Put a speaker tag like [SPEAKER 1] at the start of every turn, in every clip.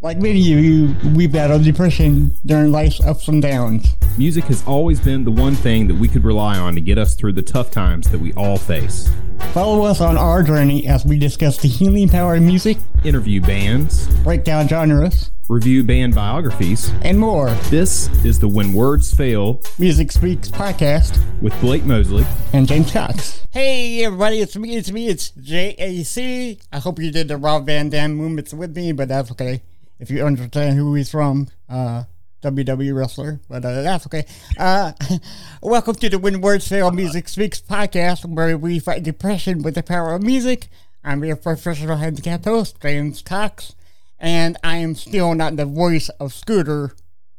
[SPEAKER 1] Like many of you, we battle depression during life's ups and downs.
[SPEAKER 2] Music has always been the one thing that we could rely on to get us through the tough times that we all face.
[SPEAKER 1] Follow us on our journey as we discuss the healing power of music,
[SPEAKER 2] Interview bands,
[SPEAKER 1] break down genres,
[SPEAKER 2] review band biographies.
[SPEAKER 1] and more.
[SPEAKER 2] This is the When Words Fail
[SPEAKER 1] Music Speaks podcast
[SPEAKER 2] with Blake Mosley.
[SPEAKER 1] and James Cox. Hey everybody, it's me, it's me, it's JAC. I hope you did the Rob Van Dam movements with me, but that's okay. If you understand who he's from, uh, WWE wrestler, but uh, that's okay. Uh, welcome to the When Words Fail Music Speaks podcast, where we fight depression with the power of music. I'm your professional handicap host, James Cox, and I am still not the voice of Scooter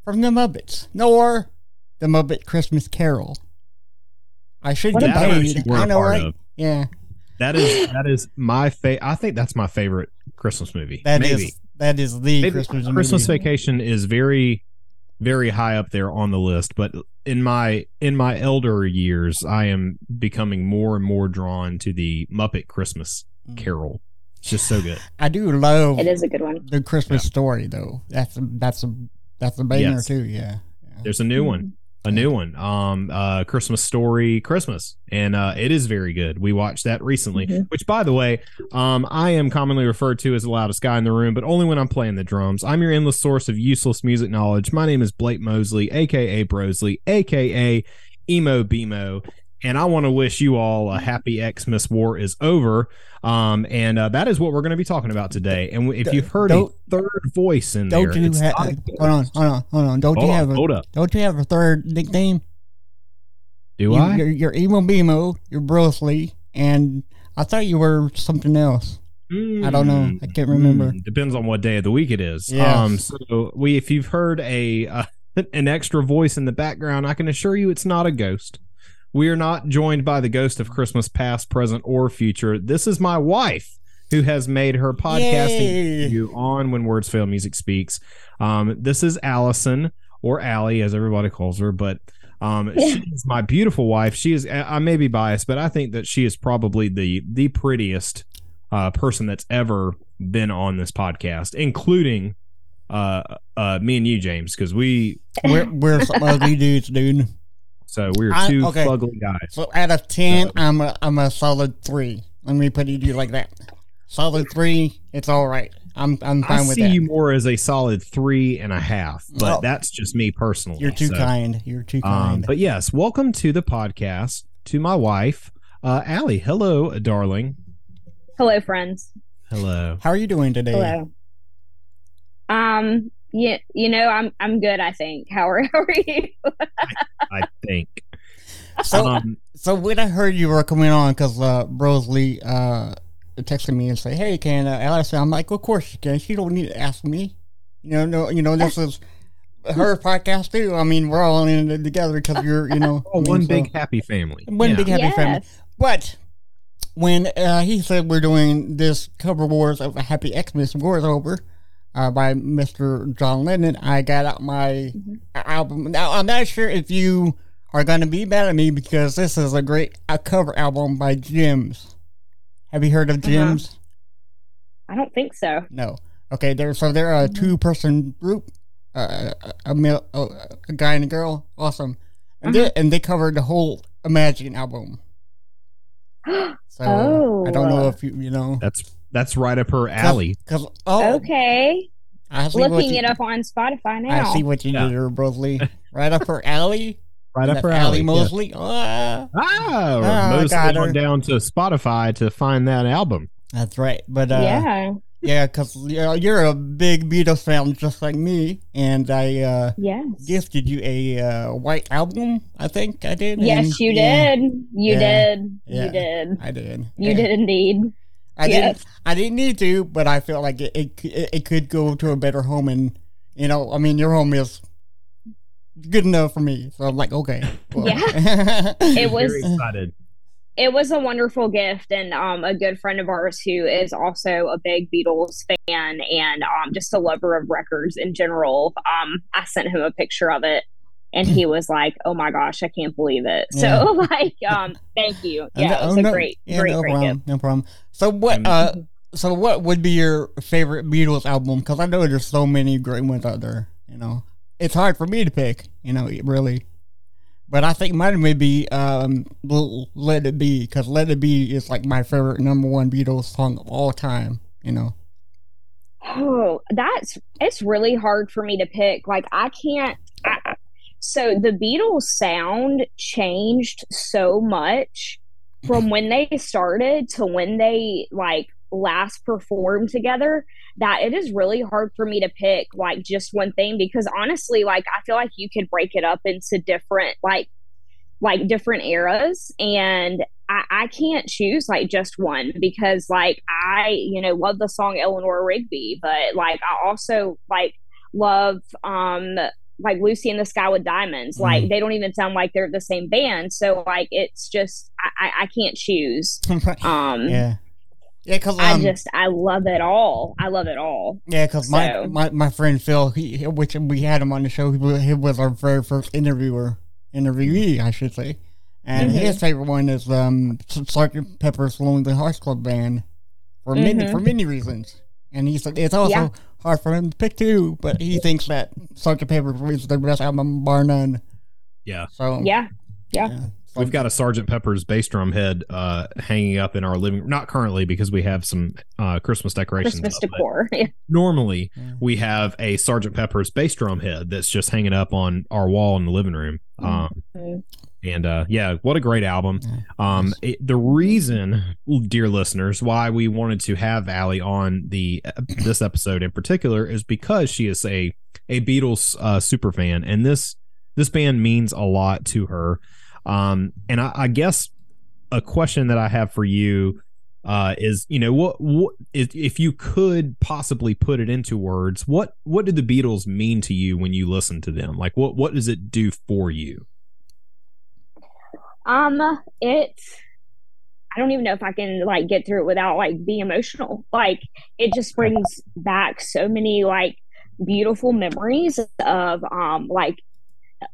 [SPEAKER 1] from the Muppets, nor the Muppet Christmas Carol. I should
[SPEAKER 2] What
[SPEAKER 1] get paid. I know, right?
[SPEAKER 2] of?
[SPEAKER 1] Yeah,
[SPEAKER 2] That is that is my favorite. I think that's my favorite Christmas movie.
[SPEAKER 1] that is
[SPEAKER 2] Maybe.
[SPEAKER 1] That is the
[SPEAKER 2] Maybe
[SPEAKER 1] Christmas
[SPEAKER 2] Christmas
[SPEAKER 1] movie.
[SPEAKER 2] Vacation is very very high up there on the list, but in my in my elder years, I am becoming more and more drawn to the Muppet Christmas
[SPEAKER 1] Mm.
[SPEAKER 2] Carol. It's just so good.
[SPEAKER 1] I do love
[SPEAKER 3] It is a good one.
[SPEAKER 1] the Christmas story though. That's a, that's a that's a banger
[SPEAKER 2] Yes.
[SPEAKER 1] too. Yeah.
[SPEAKER 2] There's a new one, a new one. Um, uh, Christmas Story Christmas, and uh, it is very good. We watched that recently.
[SPEAKER 3] Mhm.
[SPEAKER 2] Which, by the way, um, I am commonly referred to as the loudest guy in the room, but only when I'm playing the drums. I'm your endless source of useless music knowledge. My name is Blake Mosley, aka Brosley, aka Emo Bemo. And I want to wish you all a happy Xmas war is over. Um, and uh, that is what we're going to be talking about today. And if you've heard a third voice in there,
[SPEAKER 1] Don't you
[SPEAKER 2] it's
[SPEAKER 1] have?
[SPEAKER 2] not
[SPEAKER 1] Hold on, hold on, hold on. Don't
[SPEAKER 2] Hold
[SPEAKER 1] you
[SPEAKER 2] on,
[SPEAKER 1] have a
[SPEAKER 2] hold up.
[SPEAKER 1] Don't you have a third nickname?
[SPEAKER 2] Do
[SPEAKER 1] you,
[SPEAKER 2] I?
[SPEAKER 1] You're, you're emo bemo. You're Brosley, and I thought you were something else. I don't know. I can't remember.
[SPEAKER 2] Mm, depends on what day of the week it is.
[SPEAKER 1] Yes.
[SPEAKER 2] Um, so we, if you've heard a uh, an extra voice in the background, I can assure you it's not a ghost. We are not joined by the ghost of Christmas past, present, or future. This is my wife who has made her podcasting you on When Words Fail, Music Speaks. Um, this is Allison or Allie, as everybody calls her, but um, she is my beautiful wife. She is. I may be biased, but I think that she is probably the the prettiest uh, person that's ever been on this podcast, including uh, uh, me and you, James, because we
[SPEAKER 1] We're we're some ugly dudes, dude.
[SPEAKER 2] So we're
[SPEAKER 1] I-
[SPEAKER 2] two
[SPEAKER 1] okay.
[SPEAKER 2] fugly guys.
[SPEAKER 1] So out of ten, I'm a I'm a solid three. Let me put it to you like that. Solid three. It's all right. I'm I'm
[SPEAKER 2] I
[SPEAKER 1] fine with
[SPEAKER 2] it.
[SPEAKER 1] I see
[SPEAKER 2] you more as a solid three and a half, but
[SPEAKER 1] Oh.
[SPEAKER 2] that's just me personally.
[SPEAKER 1] You're too
[SPEAKER 2] so,
[SPEAKER 1] kind. You're too
[SPEAKER 2] Um,
[SPEAKER 1] kind.
[SPEAKER 2] but yes, welcome to the podcast to my wife, uh, Allie. Hello, darling.
[SPEAKER 3] Hello, friends.
[SPEAKER 2] Hello.
[SPEAKER 1] How are you doing today?
[SPEAKER 3] Hello. Um, you, you know, I'm I'm good. I think. How are how are you?
[SPEAKER 2] I think.
[SPEAKER 1] So
[SPEAKER 2] um,
[SPEAKER 1] So when I heard you were coming on, because uh, Brosley uh, texted me and said, "Hey, can uh, Alice?" I'm like, "Of course she can. She don't need to ask me." You know, no, you know, this is her podcast too. I mean, we're all in it together because you're, you know,
[SPEAKER 2] oh,
[SPEAKER 1] I mean,
[SPEAKER 2] one
[SPEAKER 1] so-
[SPEAKER 2] big happy family.
[SPEAKER 1] one
[SPEAKER 2] Yeah.
[SPEAKER 1] big happy family. But when uh, he said we're doing this cover wars of a Happy Xmas Wars over uh, by Mr. John Lennon, I got out my album. Now I'm not sure if you are going to be mad at me because this is a great uh, cover album by Jims. Have you heard of
[SPEAKER 3] Uh-huh.
[SPEAKER 1] Jims?
[SPEAKER 3] I don't think so.
[SPEAKER 1] No. Okay, they're so they're a two person group, uh, a, a male, uh, a guy and a girl. Awesome, and they and they covered the whole Imagine album. So
[SPEAKER 3] Oh.
[SPEAKER 1] I don't know if you you know
[SPEAKER 2] That's that's right up her alley.
[SPEAKER 1] because oh
[SPEAKER 3] okay.
[SPEAKER 1] I see
[SPEAKER 3] Looking
[SPEAKER 1] you,
[SPEAKER 3] it up on Spotify now.
[SPEAKER 1] I see what you
[SPEAKER 2] Yeah.
[SPEAKER 1] did there, Brosley. Right up her alley.
[SPEAKER 2] Right up her
[SPEAKER 1] alley
[SPEAKER 2] alley. yeah.
[SPEAKER 1] Mosley. Ah,
[SPEAKER 2] Ah,
[SPEAKER 1] Ah,
[SPEAKER 2] Mostly
[SPEAKER 1] got
[SPEAKER 2] went down to Spotify to find that album.
[SPEAKER 1] that's right. But uh,
[SPEAKER 3] yeah.
[SPEAKER 1] yeah, because you know, you're a big Beatles fan just like me, and I uh,
[SPEAKER 3] Yes.
[SPEAKER 1] gifted you a uh, white album. I think I did. and-
[SPEAKER 3] Yes, you
[SPEAKER 1] yeah,
[SPEAKER 3] did. You
[SPEAKER 1] Yeah.
[SPEAKER 3] did.
[SPEAKER 1] Yeah.
[SPEAKER 3] You did.
[SPEAKER 1] I did.
[SPEAKER 3] You
[SPEAKER 1] Yeah.
[SPEAKER 3] did indeed.
[SPEAKER 1] I
[SPEAKER 3] Yes.
[SPEAKER 1] didn't. I didn't need to, but I felt like it, it. It it could go to a better home, and you know, I mean, your home is good enough for me. So I'm like, okay. well.
[SPEAKER 3] Yeah. It was
[SPEAKER 2] very excited.
[SPEAKER 3] it was a wonderful gift and um, a good friend of ours who is also a big beatles fan and um, just a lover of records in general um, i sent him a picture of it and he was like oh my gosh i can't believe it
[SPEAKER 1] Yeah.
[SPEAKER 3] so like um, thank you yeah
[SPEAKER 1] no-
[SPEAKER 3] it was
[SPEAKER 1] oh,
[SPEAKER 3] a
[SPEAKER 1] no-
[SPEAKER 3] great
[SPEAKER 1] yeah,
[SPEAKER 3] great
[SPEAKER 1] no
[SPEAKER 3] great
[SPEAKER 1] problem,
[SPEAKER 3] gift
[SPEAKER 1] no problem. So what?
[SPEAKER 2] Um,
[SPEAKER 1] Uh, so what would be your favorite Beatles album? Because I know there's so many great ones out there. You know, it's hard for me to pick. You know, really. But I think mine would be um, "Let It Be" because "Let It Be" is like my favorite number one Beatles song of all time. You know.
[SPEAKER 3] Oh, that's it's really hard for me to pick. Like I can't. I, so the Beatles sound changed so much from when they started to when they like last performed together that it is really hard for me to pick like just one thing because honestly like I feel like you could break it up into different like like different eras and I, I can't choose like just one because like I you know love the song Eleanor Rigby but like I also like love um like Lucy in the Sky with Diamonds. Mm. Like they don't even sound like they're the same band. So like it's just I, I can't choose. Um
[SPEAKER 1] Yeah. Yeah, because um,
[SPEAKER 3] I just I love it all. I love it all.
[SPEAKER 1] Yeah, because so. my, my my friend Phil, he, which we had him on the show, he, he was our very first interviewer, interviewee, I should say, and mm-hmm. his favorite one is um Sergeant Pepper's Lonely Hearts Club Band for mm-hmm. many for many reasons, and he said it's also yeah hard for him to pick two, but he thinks that Sgt. Pepper is the best album, bar none.
[SPEAKER 2] Yeah.
[SPEAKER 1] So
[SPEAKER 3] yeah, yeah. yeah.
[SPEAKER 2] We've got a Sergeant Pepper's bass drum head uh, hanging up in our living room. Not currently because we have some uh, Christmas decorations.
[SPEAKER 3] Christmas up, decor.
[SPEAKER 2] Normally, yeah. we have a Sergeant Pepper's bass drum head that's just hanging up on our wall in the living room. Um, mm-hmm. And uh, yeah, what a great album. Um, it, the reason, dear listeners, why we wanted to have Allie on the this episode in particular is because she is a a Beatles uh, super fan, and this this band means a lot to her. Um, and I, I guess a question that I have for you uh, is, you know, what what if you could possibly put it into words? What what did the Beatles mean to you when you listen to them? Like, what what does it do for you?
[SPEAKER 3] Um, it I don't even know if I can like get through it without like being emotional. Like it just brings back so many like beautiful memories of um like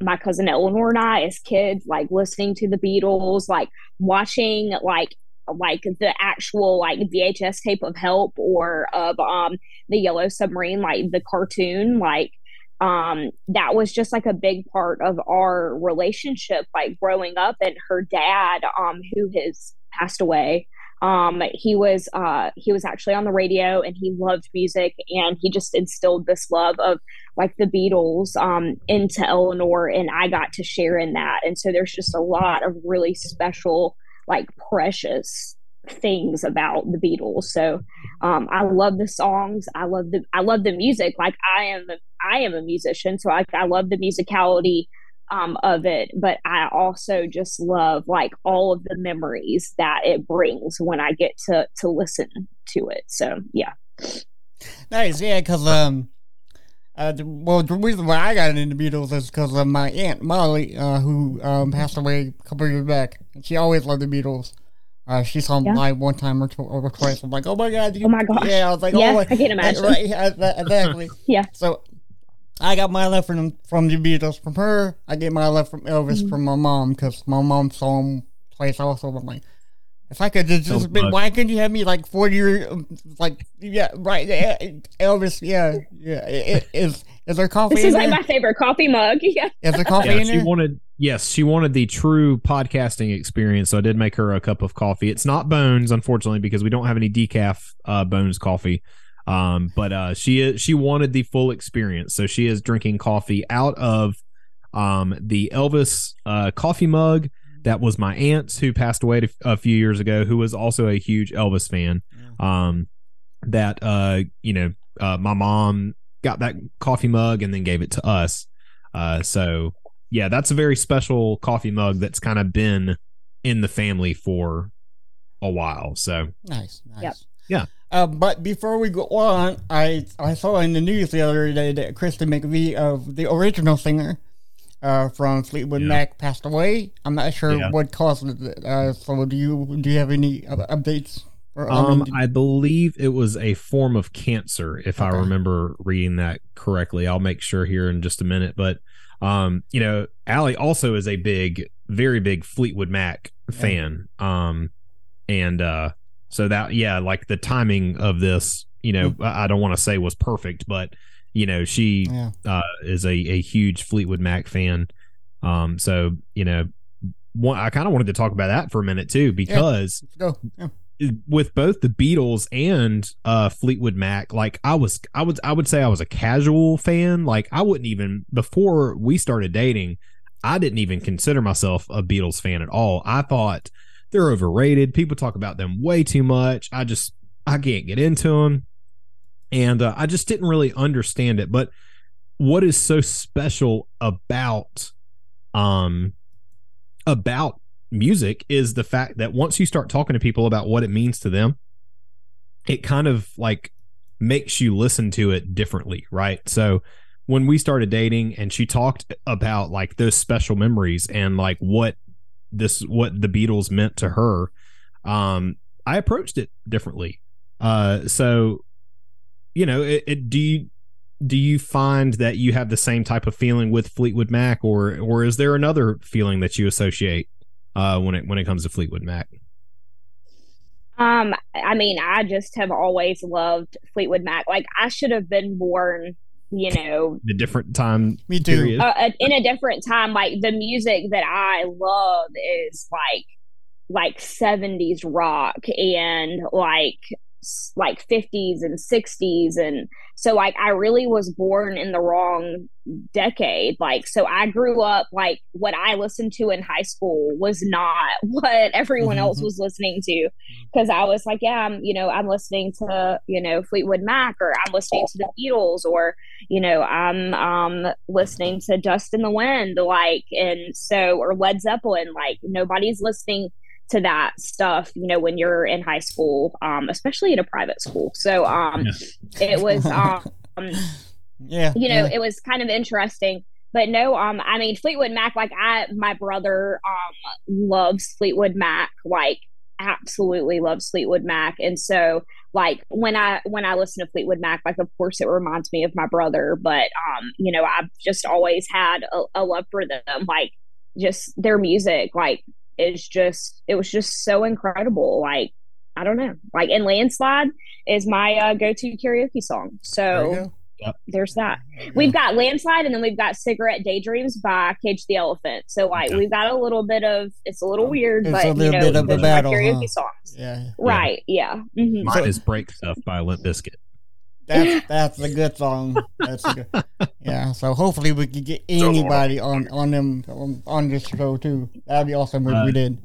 [SPEAKER 3] my cousin Eleanor and I as kids, like listening to the Beatles, like watching like like the actual like VHS tape of Help or of um the Yellow Submarine, like the cartoon, like um that was just like a big part of our relationship like growing up and her dad um who has passed away um he was uh he was actually on the radio and he loved music and he just instilled this love of like the Beatles um into Eleanor and I got to share in that and so there's just a lot of really special like precious things about the Beatles. So um, I love the songs. I love the I love the music. Like I am a, I am a musician, so I, I love the musicality um, of it. But I also just love like all of the memories that it brings when I get to to listen to it. So yeah.
[SPEAKER 1] Nice, yeah, because um. Uh, well, the reason why I got into Beatles is because of my aunt Molly, uh, who um, passed away a couple years back. She always loved the Beatles. Uh, she saw yeah. live one time or, or twice. I'm like, oh my god!
[SPEAKER 3] You, oh my god!
[SPEAKER 1] Yeah, I was like,
[SPEAKER 3] yeah,
[SPEAKER 1] oh,
[SPEAKER 3] I can't imagine.
[SPEAKER 1] Right, yeah, exactly.
[SPEAKER 3] yeah.
[SPEAKER 1] So I got my love from from the Beatles from her. I get my love from Elvis mm-hmm. from my mom because my mom saw him twice also. I'm like, if I could just, just been, why couldn't you have me like 40 years, like, yeah, right, Elvis, yeah, yeah, it, is, is there coffee
[SPEAKER 3] This is like there? my favorite coffee mug, yeah.
[SPEAKER 1] Is there coffee yeah, in
[SPEAKER 2] she wanted, yes, she wanted the true podcasting experience, so I did make her a cup of coffee. It's not Bones, unfortunately, because we don't have any decaf uh, Bones coffee, um, but uh, she is, she wanted the full experience, so she is drinking coffee out of um, the Elvis uh, coffee mug, that was my aunt's who passed away a few years ago, who was also a huge Elvis fan. Um, that uh, you know, uh, my mom got that coffee mug and then gave it to us. Uh, so yeah, that's a very special coffee mug that's kind of been in the family for a while. So
[SPEAKER 1] nice, nice.
[SPEAKER 3] Yep.
[SPEAKER 2] Yeah.
[SPEAKER 1] Uh, but before we go on, I I saw in the news the other day that Christine McVie of the original singer uh, from Fleetwood yeah. Mac passed away. I'm not sure yeah. what caused it. Uh, so do you do you have any updates?
[SPEAKER 2] Or, um, I, mean, I believe it was a form of cancer, if okay. I remember reading that correctly. I'll make sure here in just a minute. But um, you know, Allie also is a big, very big Fleetwood Mac fan. Yeah. Um, and uh, So that yeah, like the timing of this, you know,
[SPEAKER 1] Mm.
[SPEAKER 2] I I don't want to say was perfect, but you know, she
[SPEAKER 1] Yeah.
[SPEAKER 2] uh, is a, a huge Fleetwood Mac fan. Um, so you know, one, I kind of wanted to talk about that for a minute too, because
[SPEAKER 1] go. Yeah.
[SPEAKER 2] With both the Beatles and uh, Fleetwood Mac, like I was, I would, I would say I was a casual fan. Like I wouldn't even before we started dating, I didn't even consider myself a Beatles fan at all. I thought they're overrated. People talk about them way too much. I just, I can't get into them, and uh, I just didn't really understand it. But what is so special about, um, about music is the fact that once you start talking to people about what it means to them, it kind of like makes you listen to it differently, right? So when we started dating and she talked about like those special memories and like what this what the Beatles meant to her, um, I approached it differently. Uh so you know, it, it do you do you find that you have the same type of feeling with Fleetwood Mac or or is there another feeling that you associate uh, when it when it comes to Fleetwood Mac.
[SPEAKER 3] Um, I mean, I just have always loved Fleetwood Mac. Like, I should have been born, you know,
[SPEAKER 2] The different time
[SPEAKER 1] Me too.
[SPEAKER 3] uh, uh, in a different time. Like, the music that I love is like, like 70s rock and like, like 50s and 60s. And so, like, I really was born in the wrong decade. Like, so I grew up, like, what I listened to in high school was not what everyone else
[SPEAKER 1] Mhm.
[SPEAKER 3] was listening to because I was like, yeah, I'm, you know, I'm listening to, you know, Fleetwood Mac or I'm listening to the Beatles or, you know, I'm um listening to Dust in the Wind, like, and so, or Led Zeppelin, like, nobody's listening to that stuff, you know, when you're in high school, um, especially at a private school. So, um, it was, um,
[SPEAKER 1] yeah.
[SPEAKER 3] you know,
[SPEAKER 1] yeah.
[SPEAKER 3] it was kind of interesting. But no, um, I mean Fleetwood Mac, like I my brother um loves Fleetwood Mac, like absolutely loves Fleetwood Mac. And so like when I when I listen to Fleetwood Mac, like of course it reminds me of my brother, but um, you know, I've just always had a, a love for them. Like just their music, like is just it was just so incredible. Like I don't know. Like and Landslide is my uh, go to karaoke song. So
[SPEAKER 1] go.
[SPEAKER 3] there's that.
[SPEAKER 1] There
[SPEAKER 3] We've
[SPEAKER 1] go.
[SPEAKER 3] got Landslide and then we've got Cigarette Daydreams by Cage the Elephant. So like
[SPEAKER 2] Okay.
[SPEAKER 3] we've got a little bit of it's a little weird,
[SPEAKER 1] It's
[SPEAKER 3] but
[SPEAKER 1] a
[SPEAKER 3] you know,
[SPEAKER 1] bit of a
[SPEAKER 3] those are my
[SPEAKER 1] battle,
[SPEAKER 3] karaoke
[SPEAKER 1] huh?
[SPEAKER 3] songs.
[SPEAKER 1] Yeah.
[SPEAKER 3] Right, yeah. hmm
[SPEAKER 2] Mine
[SPEAKER 1] So-
[SPEAKER 2] is Break Stuff by Limp Bizkit.
[SPEAKER 1] That's that's a good song. That's a good. Yeah. So hopefully we can get anybody on on them on, on this show too. That'd be awesome if
[SPEAKER 2] Uh,
[SPEAKER 1] we did.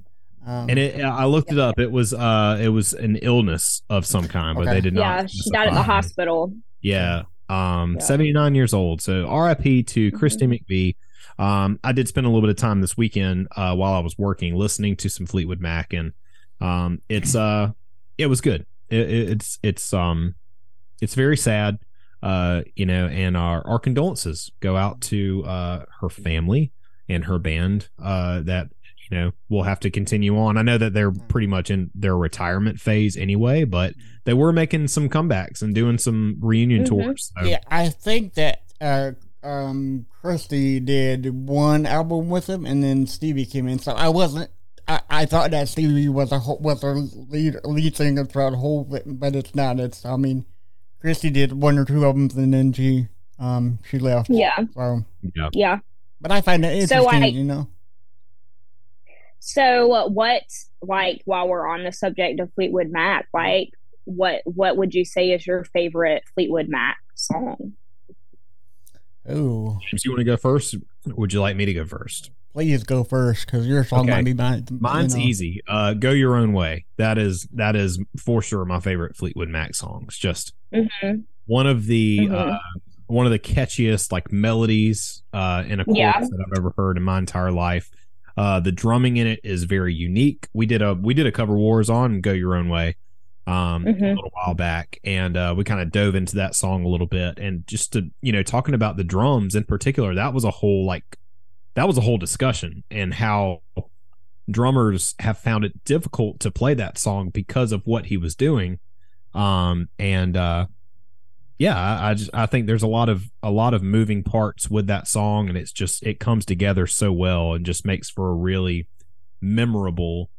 [SPEAKER 1] Um,
[SPEAKER 2] And it, I looked it up. It was uh, it was an illness of some kind, but
[SPEAKER 1] Okay.
[SPEAKER 2] they did not.
[SPEAKER 3] Yeah, she died at the hospital.
[SPEAKER 2] Yeah. Um,
[SPEAKER 3] Yeah.
[SPEAKER 2] 79 years old. So RIP to Christy
[SPEAKER 3] Mm-hmm.
[SPEAKER 2] McVie. Um, I did spend a little bit of time this weekend uh, while I was working listening to some Fleetwood Mac, and um, it's uh, it was good. It, it- it's it's um, it's very sad. Uh, you know, and our our condolences go out to uh her family and her band. Uh, that you know will have to continue on. I know that they're pretty much in their retirement phase anyway, but they were making some comebacks and doing some reunion
[SPEAKER 3] Mhm.
[SPEAKER 2] tours. So,
[SPEAKER 1] yeah, I think that uh, um, Christy did one album with him, and then Stevie came in. So I wasn't. I, I thought that Stevie was a whole- was a lead lead singer throughout the whole, thing, but it's not. It's I mean, Christy did one or two albums, and then she um she left.
[SPEAKER 3] Yeah,
[SPEAKER 1] So,
[SPEAKER 2] yeah.
[SPEAKER 3] yeah.
[SPEAKER 1] but I find that
[SPEAKER 3] So,
[SPEAKER 1] interesting. you know.
[SPEAKER 3] So uh, what like while we're on the subject of Fleetwood Mac, like what what would you say is your favorite Fleetwood Mac song?
[SPEAKER 1] Oh,
[SPEAKER 2] James, you want to go first? Or would you like me to go first?
[SPEAKER 1] please go first because your song
[SPEAKER 2] Okay.
[SPEAKER 1] might be mine.
[SPEAKER 2] Mine's
[SPEAKER 1] you know.
[SPEAKER 2] easy. Uh, go your own way. That is that is for sure my favorite Fleetwood Mac songs. Just
[SPEAKER 3] Mm-hmm.
[SPEAKER 2] one of the
[SPEAKER 3] Mhm.
[SPEAKER 2] uh, one of the catchiest like melodies uh, in a chorus
[SPEAKER 3] Yeah.
[SPEAKER 2] that I've ever heard in my entire life. Uh, the drumming in it is very unique. We did a we did a cover wars on Go Your Own Way um, a
[SPEAKER 3] Mhm.
[SPEAKER 2] little while back, and uh, we kind of dove into that song a little bit, and just to you know talking about the drums in particular, that was a whole like that was a whole discussion and how drummers have found it difficult to play that song because of what he was doing um and uh yeah I, I just i think there's a lot of a lot of moving parts with that song and it's just it comes together so well and just makes for a really memorable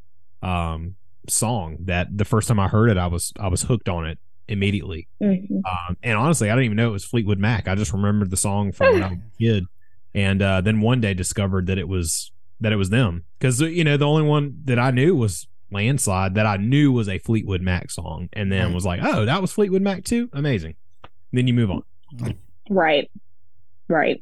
[SPEAKER 2] um song that the first time I heard it, I was I was hooked on it immediately.
[SPEAKER 3] Mhm.
[SPEAKER 2] Um, and honestly, I didn't even know it was Fleetwood Mac. I just remembered the song from when I was a kid, and uh, then one day discovered that it was that it was them because you know the only one that I knew was Landslide that I knew was a Fleetwood Mac song, and then was like, oh, that was Fleetwood Mac too. Amazing. then you move on.
[SPEAKER 3] Right. Right.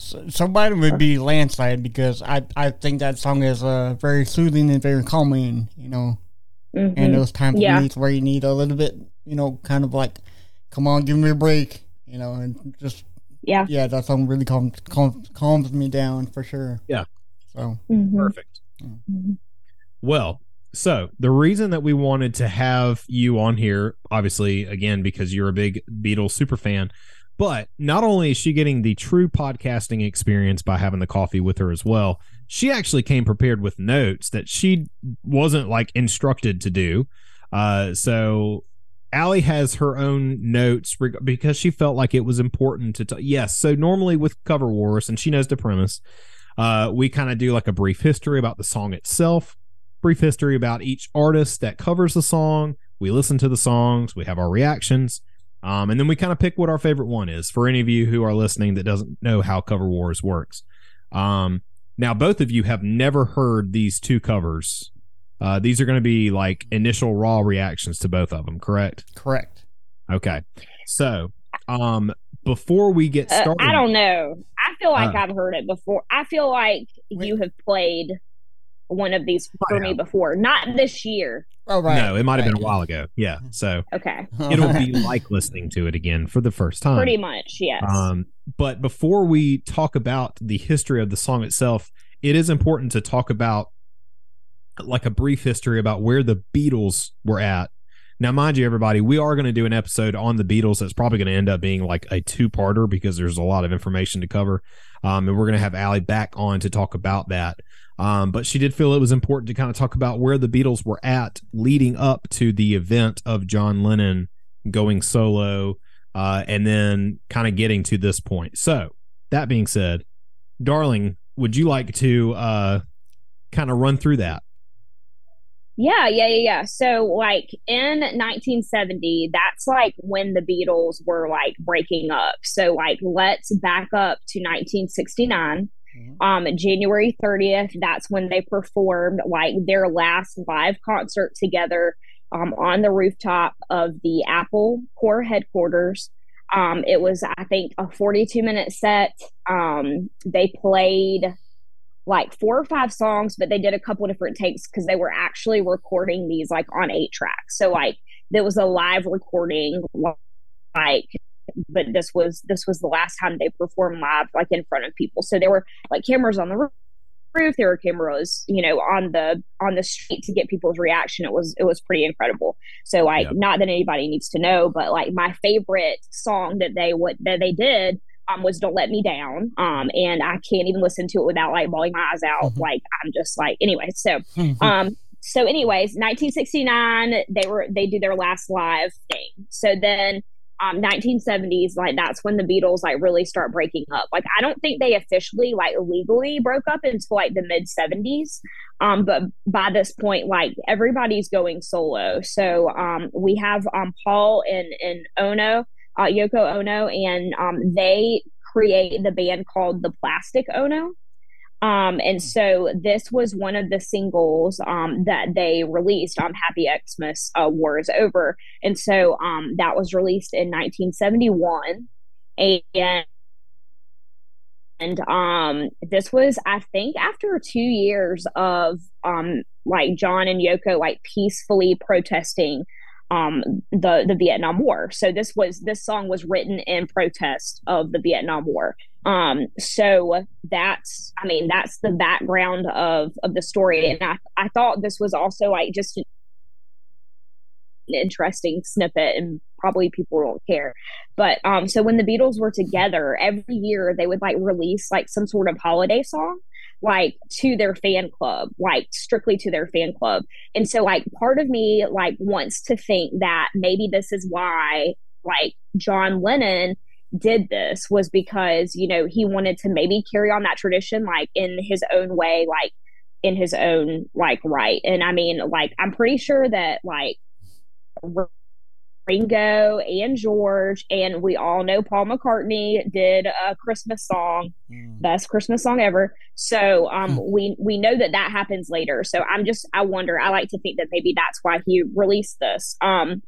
[SPEAKER 1] So, so mine would be landslide because I I think that song is uh very soothing and very calming. You know,
[SPEAKER 3] Mhm.
[SPEAKER 1] and those times
[SPEAKER 3] Yeah.
[SPEAKER 1] you where you need a little bit, you know, kind of like, come on, give me a break. You know, and just
[SPEAKER 3] Yeah.
[SPEAKER 1] yeah, that song really calms calms, calms me down for sure.
[SPEAKER 2] Yeah.
[SPEAKER 1] So
[SPEAKER 3] Mhm.
[SPEAKER 2] Perfect.
[SPEAKER 3] Mhm.
[SPEAKER 2] Well, so the reason that we wanted to have you on here, obviously, again, because you're a big Beatles super fan, but not only is she getting the true podcasting experience by having the coffee with her as well, she actually came prepared with notes that she wasn't like instructed to do. Uh, so Allie has her own notes reg- because she felt like it was important to. T- yes, so normally with Cover Wars, and she knows the premise, uh, we kind of do like a brief history about the song itself brief history about each artist that covers the song. We listen to the songs, we have our reactions, um, and then we kind of pick what our favorite one is for any of you who are listening that doesn't know how Cover Wars works. Um, now, both of you have never heard these two covers. Uh, these are going to be like initial raw reactions to both of them, correct?
[SPEAKER 1] correct.
[SPEAKER 2] Okay. So, um, before we get
[SPEAKER 3] Uh,
[SPEAKER 2] started,
[SPEAKER 3] I don't know. I feel like
[SPEAKER 2] Uh.
[SPEAKER 3] I've heard it before. I feel like you have played one of these for me before. Not this year.
[SPEAKER 1] Oh right.
[SPEAKER 2] no, it might have been a while ago. Yeah. So
[SPEAKER 3] Okay.
[SPEAKER 2] it'll be like listening to it again for the first time.
[SPEAKER 3] Pretty much, yes.
[SPEAKER 2] Um, but before we talk about the history of the song itself, it is important to talk about like a brief history about where the Beatles were at. Now, mind you, everybody, we are going to do an episode on the Beatles that's probably going to end up being like a two parter because there's a lot of information to cover. Um, and we're going to have Allie back on to talk about that. Um, but she did feel it was important to kind of talk about where the Beatles were at leading up to the event of John Lennon going solo uh, and then kind of getting to this point. So, that being said, darling, would you like to uh, kind of run through that?
[SPEAKER 3] Yeah, yeah, yeah, yeah. So, like in 1970, that's like when the Beatles were like breaking up. So, like, let's back up to 1969.
[SPEAKER 1] Mhm.
[SPEAKER 3] Um, January 30th, that's when they performed like their last live concert together um, on the rooftop of the Apple Corps headquarters. Um, it was, I think, a 42 minute set. Um, they played like four or five songs, but they did a couple different takes because they were actually recording these like on eight tracks. So like there was a live recording, like, but this was this was the last time they performed live, like in front of people. So there were like cameras on the roof. There were cameras, you know, on the on the street to get people's reaction. It was it was pretty incredible. So like,
[SPEAKER 2] Yep.
[SPEAKER 3] not that anybody needs to know, but like my favorite song that they would that they did um, was "Don't Let Me Down," um, and I can't even listen to it without like bawling my eyes out.
[SPEAKER 1] Mhm.
[SPEAKER 3] Like I'm just like anyway. So um, so anyways, 1969 they were they do their last live thing. So then um 1970s like that's when the Beatles like really start breaking up. Like I don't think they officially like legally broke up until like the mid 70s. Um but by this point like everybody's going solo. So um we have um Paul and and Ono uh, Yoko Ono, and um, they create the band called the Plastic Ono. Um, and so this was one of the singles um, that they released. Um, Happy Xmas uh, War is Over, and so um, that was released in 1971, and and um, this was I think after two years of um, like John and Yoko like peacefully protesting um the the Vietnam War. So this was this song was written in protest of the Vietnam War. Um so that's I mean that's the background of of the story and I I thought this was also like just an interesting snippet and probably people don't care. But um so when the Beatles were together every year they would like release like some sort of holiday song like to their fan club, like strictly to their fan club. And so like part of me like wants to think that maybe this is why like John Lennon did this was because, you know, he wanted to maybe carry on that tradition like in his own way, like in his own like right. And I mean, like I'm pretty sure that like Ringo and George, and we all know Paul McCartney did a Christmas song, mm. best Christmas song ever. So um, mm. we we know that that happens later. So I'm just I wonder. I like to think that maybe that's why he released this. Um,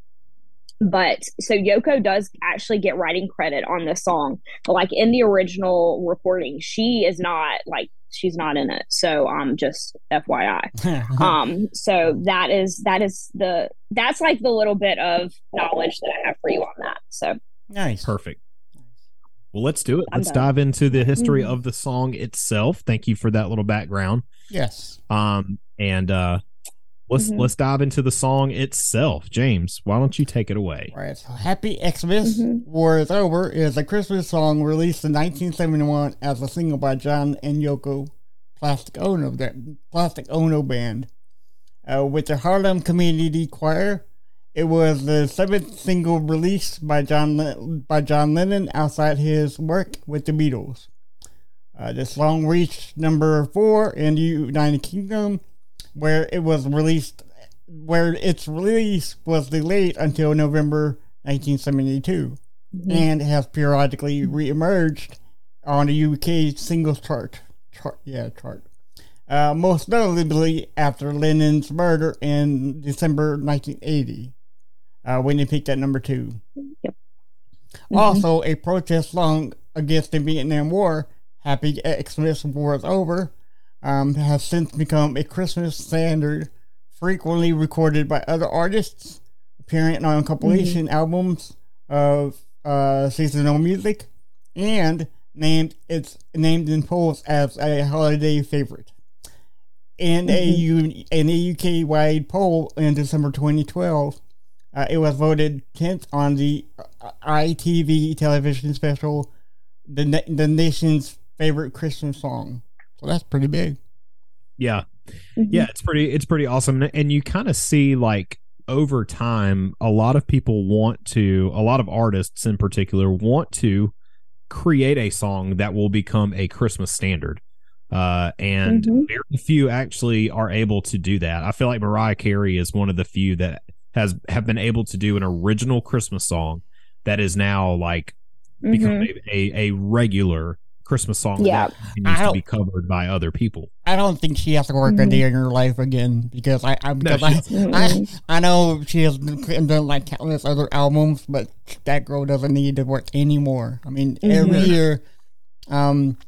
[SPEAKER 3] but so Yoko does actually get writing credit on this song, but like in the original recording, she is not like she's not in it. So um just FYI. um so that is that is the that's like the little bit of knowledge that I have for you on that. So
[SPEAKER 1] nice.
[SPEAKER 2] Perfect. Well, let's do it. I'm let's done. dive into the history mm-hmm. of the song itself. Thank you for that little background.
[SPEAKER 1] Yes.
[SPEAKER 2] Um and uh let's mm-hmm. let's dive into the song itself. James, why don't you take it away?
[SPEAKER 1] All right. So Happy Xmas mm-hmm. War is Over is a Christmas song released in 1971 as a single by John and Yoko Plastic Ono, Plastic Ono Band. Uh, with the Harlem Community Choir, it was the seventh single released by John by John Lennon outside his work with the Beatles. Uh, the song reached number four in the United Kingdom where it was released, where its release was delayed until November 1972, mm-hmm. and has periodically reemerged on the UK singles chart. chart yeah, chart. Uh, most notably after Lennon's murder in December 1980, uh, when he peaked at number two. Yep. Mm-hmm. Also, a protest song against the Vietnam War, Happy Xmas War is Over, um, has since become a Christmas standard, frequently recorded by other artists, appearing on compilation mm-hmm. albums of uh, seasonal music, and named it's named in polls as a holiday favorite. In mm-hmm. a in a UK wide poll in December 2012, uh, it was voted 10th on the uh, ITV television special, the the nation's favorite Christmas song. So that's pretty big.
[SPEAKER 2] Yeah. Mm-hmm. Yeah, it's pretty it's pretty awesome and you kind of see like over time a lot of people want to a lot of artists in particular want to create a song that will become a Christmas standard. Uh, and mm-hmm. very few actually are able to do that. I feel like Mariah Carey is one of the few that has have been able to do an original Christmas song that is now like mm-hmm. become a, a, a regular Christmas song
[SPEAKER 3] yeah.
[SPEAKER 2] needs to be covered by other people.
[SPEAKER 1] I don't think she has to work mm-hmm. a day in her life again because I I, because no, I, I, I know she has done like countless other albums, but that girl doesn't need to work anymore. I mean, mm-hmm. every year, um,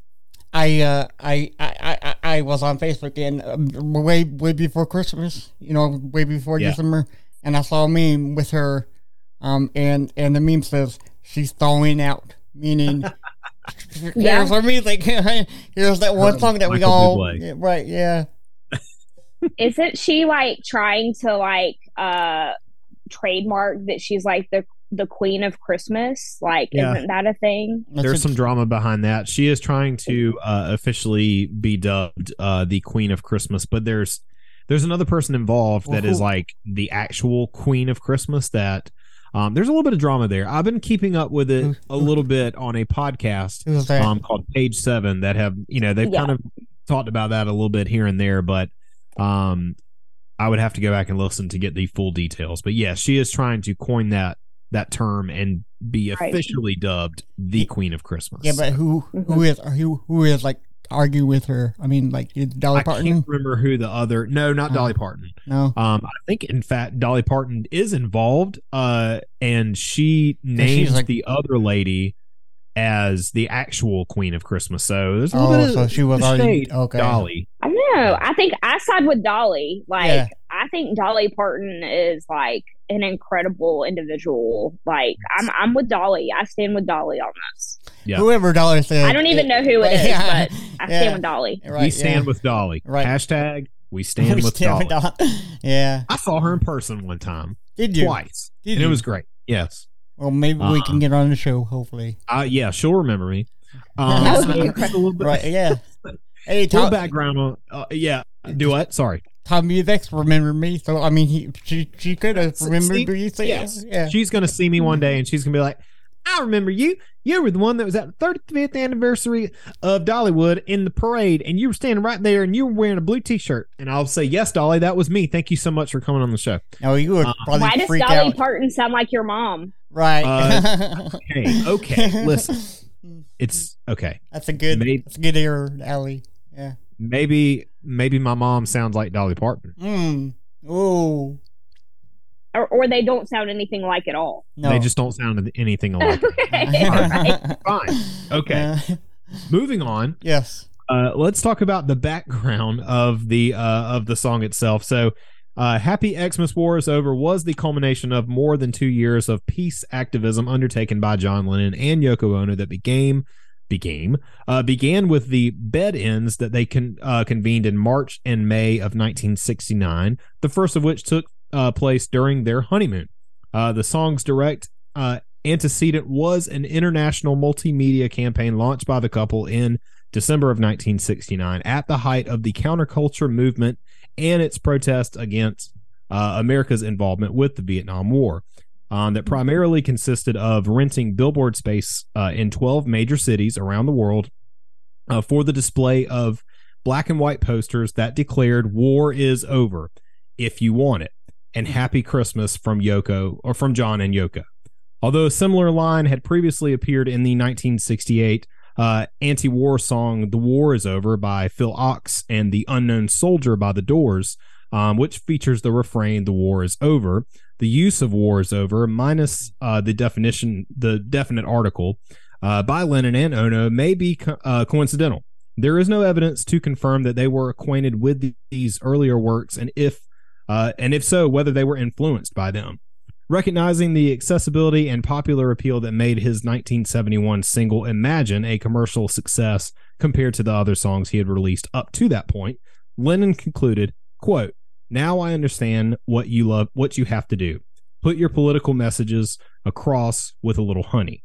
[SPEAKER 1] I, uh, I, I, I, I was on Facebook and um, way way before Christmas, you know, way before yeah. December, and I saw a meme with her, um, and and the meme says she's thawing out, meaning. yeah. for me, like Here's that one song that we all yeah, right. Yeah.
[SPEAKER 3] Isn't she like trying to like uh trademark that she's like the the queen of Christmas? Like, yeah. isn't that a thing?
[SPEAKER 2] There's some drama behind that. She is trying to uh, officially be dubbed uh, the queen of Christmas, but there's there's another person involved that is like the actual queen of Christmas that um, there's a little bit of drama there. I've been keeping up with it a little bit on a podcast um, called Page Seven that have you know they've yeah. kind of talked about that a little bit here and there, but um, I would have to go back and listen to get the full details. But yeah, she is trying to coin that that term and be officially right. dubbed the Queen of Christmas.
[SPEAKER 1] Yeah, but who who mm-hmm. who who is like argue with her. I mean, like Dolly I Parton. I can't
[SPEAKER 2] remember who the other. No, not Dolly Parton.
[SPEAKER 1] No.
[SPEAKER 2] Um, I think in fact Dolly Parton is involved. Uh, and she names like, the other lady as the actual Queen of Christmas. So there's a little oh, bit so of she was already okay. Dolly.
[SPEAKER 3] I know. I think I side with Dolly. Like yeah. I think Dolly Parton is like an incredible individual. Like I'm I'm with Dolly. I stand with Dolly on this.
[SPEAKER 1] Yeah. Whoever Dolly said.
[SPEAKER 3] I don't even know who it is, yeah. but I yeah. stand with Dolly.
[SPEAKER 2] Right, we stand with Dolly. Right. Hashtag we stand, we with, stand Dolly. with Dolly.
[SPEAKER 1] yeah.
[SPEAKER 2] I saw her in person one time.
[SPEAKER 1] Did you?
[SPEAKER 2] Twice.
[SPEAKER 1] Did
[SPEAKER 2] and
[SPEAKER 1] you?
[SPEAKER 2] it was great. Yes.
[SPEAKER 1] Well, maybe uh, we can uh-uh. get on the show. Hopefully.
[SPEAKER 2] Uh, yeah, she'll remember me. Um,
[SPEAKER 1] so right. Yeah.
[SPEAKER 2] Hey, Tom, background on. Uh, yeah. Do what? Sorry.
[SPEAKER 1] Tom Muvex remembered me, so I mean, he she she could have remembered see, me. So, yes. yeah.
[SPEAKER 2] She's gonna see me one day, and she's gonna be like, I remember you. You were the one that was at the 35th anniversary of Dollywood in the parade, and you were standing right there, and you were wearing a blue T-shirt. And I'll say, yes, Dolly, that was me. Thank you so much for coming on the show.
[SPEAKER 1] Oh, you would
[SPEAKER 2] Uh,
[SPEAKER 1] probably
[SPEAKER 3] Why does
[SPEAKER 1] freak
[SPEAKER 3] Dolly
[SPEAKER 1] out.
[SPEAKER 3] Parton sound like your mom?
[SPEAKER 1] right.
[SPEAKER 2] Uh, Okay, okay, listen, it's okay.
[SPEAKER 1] That's a good.
[SPEAKER 2] Maybe-
[SPEAKER 1] That's a good ear, Allie. Yeah.
[SPEAKER 2] Maybe, maybe my mom sounds like Dolly Parton.
[SPEAKER 1] Mm. Oh
[SPEAKER 3] Or, or they don't sound anything like at all.
[SPEAKER 1] no.
[SPEAKER 2] They just don't sound anything alike.
[SPEAKER 3] Okay. All right.
[SPEAKER 2] Fine. Okay,
[SPEAKER 1] Uh,
[SPEAKER 2] moving on.
[SPEAKER 1] yes.
[SPEAKER 2] Uh, let's talk about the background of the uh, of the song itself. So, uh, "Happy Xmas War is Over" was the culmination of more than two years of peace activism undertaken by John Lennon and Yoko Ono that became became uh, began with the bed-ins that they con- uh, convened in March and May of 1969. The first of which took uh, place during their honeymoon. Uh, the song's direct uh, antecedent was an international multimedia campaign launched by the couple in December of 1969 at the height of the counterculture movement and its protest against uh, America's involvement with the Vietnam War. Um, that primarily consisted of renting billboard space uh, in 12 major cities around the world uh, for the display of black and white posters that declared war is over if you want it and happy Christmas from Yoko or from John and Yoko. Although a similar line had previously appeared in the 1968 uh, anti war song The War is Over by Phil Ochs and The Unknown Soldier by The Doors, um, which features the refrain The War is Over. The use of war is over, minus uh, the definition, the definite article uh, by Lennon and Ono, may be co- uh, coincidental. There is no evidence to confirm that they were acquainted with the- these earlier works, and if uh, and if so, whether they were influenced by them. Recognizing the accessibility and popular appeal that made his 1971 single Imagine a commercial success compared to the other songs he had released up to that point, Lennon concluded, quote, "Now I understand what you love what you have to do. Put your political messages across with a little honey."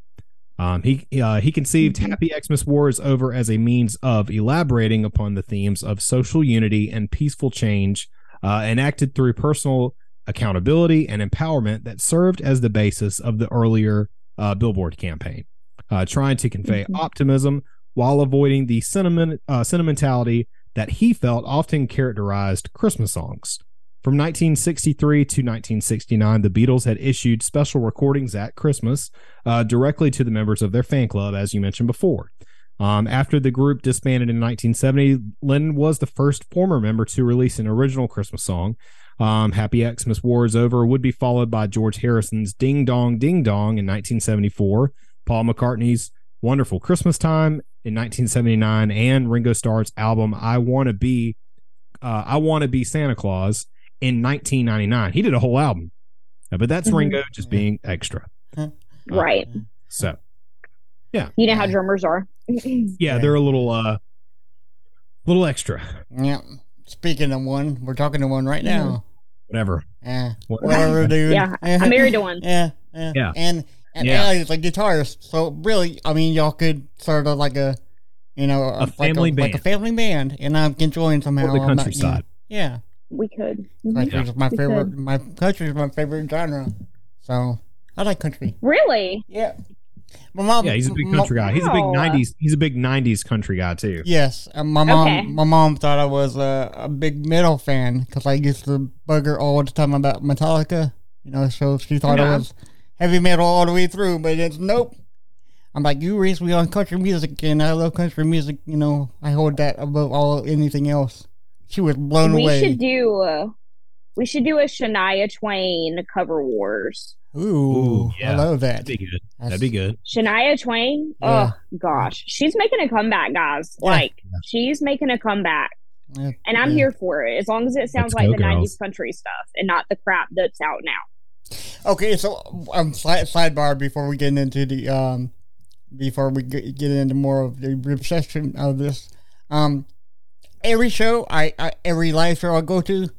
[SPEAKER 2] Um, he uh, he conceived
[SPEAKER 3] Mhm.
[SPEAKER 2] Happy Xmas War is Over as a means of elaborating upon the themes of social unity and peaceful change, uh, enacted through personal accountability and empowerment that served as the basis of the earlier uh, Billboard campaign, uh, trying to convey
[SPEAKER 3] Mhm.
[SPEAKER 2] optimism while avoiding the sentiment uh, sentimentality that he felt often characterized Christmas songs. From 1963 to 1969, the Beatles had issued special recordings at Christmas uh, directly to the members of their fan club, as you mentioned before. Um, after the group disbanded in 1970, Lennon was the first former member to release an original Christmas song. Um, Happy Xmas War is Over would be followed by George Harrison's Ding Dong Ding Dong in 1974, Paul McCartney's Wonderful Christmas Time in 1979, and Ringo Starr's album I Want to Be uh, I Want to Be Santa Claus in 1999. He did a whole album, Uh, but that's
[SPEAKER 3] Mhm.
[SPEAKER 2] Ringo just being extra.
[SPEAKER 3] Right.
[SPEAKER 2] So yeah.
[SPEAKER 3] You know how drummers are.
[SPEAKER 2] Yeah,
[SPEAKER 1] Yeah.
[SPEAKER 2] they're a little uh, little extra.
[SPEAKER 1] Yeah. Speaking of one, we're talking to one right now.
[SPEAKER 2] Whatever.
[SPEAKER 1] Yeah.
[SPEAKER 2] Whatever.
[SPEAKER 1] Whatever, dude.
[SPEAKER 3] Yeah, I'm married to one.
[SPEAKER 1] Yeah, yeah,
[SPEAKER 2] Yeah.
[SPEAKER 1] And and
[SPEAKER 2] Yeah.
[SPEAKER 1] Allie's a guitarist, so really, I mean, y'all could sort of like a, you know,
[SPEAKER 2] A
[SPEAKER 1] like
[SPEAKER 2] family
[SPEAKER 1] like a
[SPEAKER 2] band.
[SPEAKER 1] family band, and I can join somehow.
[SPEAKER 2] Or the
[SPEAKER 1] I'm not-
[SPEAKER 2] countryside.
[SPEAKER 1] Yeah,
[SPEAKER 3] We could.
[SPEAKER 1] country's my
[SPEAKER 3] We
[SPEAKER 1] favorite.
[SPEAKER 3] could.
[SPEAKER 1] My country's my favorite genre, so I like country.
[SPEAKER 3] Really?
[SPEAKER 1] Yeah, my mom.
[SPEAKER 2] Yeah, he's a big
[SPEAKER 1] my-
[SPEAKER 2] country guy. He's a big
[SPEAKER 3] Wow.
[SPEAKER 2] '90s. He's a big '90s country guy too.
[SPEAKER 1] Yes, and my mom.
[SPEAKER 3] Okay.
[SPEAKER 1] My mom thought I was a, a big metal fan because I used to bug her all the time about Metallica. You know, so she thought
[SPEAKER 3] Yeah.
[SPEAKER 1] I was heavy metal all the way through, but it's nope. I'm like, you raised me on country music, and I love country music. You know, I hold that above all anything else. She was blown
[SPEAKER 3] we
[SPEAKER 1] away.
[SPEAKER 3] We should do. Uh, we should do a Shania Twain cover wars.
[SPEAKER 1] Ooh,
[SPEAKER 2] Ooh,
[SPEAKER 1] I love that.
[SPEAKER 2] That'd be good.
[SPEAKER 1] That's-
[SPEAKER 2] That'd be good.
[SPEAKER 3] Shania Twain.
[SPEAKER 1] Yeah.
[SPEAKER 3] Oh gosh, she's making a comeback, guys.
[SPEAKER 1] Yeah.
[SPEAKER 3] Like she's making a comeback,
[SPEAKER 1] Yeah,
[SPEAKER 3] and I'm
[SPEAKER 1] yeah.
[SPEAKER 3] here for it as long as it sounds
[SPEAKER 2] Let's
[SPEAKER 3] like
[SPEAKER 2] go,
[SPEAKER 3] the
[SPEAKER 2] girls.
[SPEAKER 3] '90s country stuff and not the crap that's out now.
[SPEAKER 1] Okay, so um, side, sidebar before we get into the um, before we get, get into more of the obsession of this, um, every show I, I every live show I go to,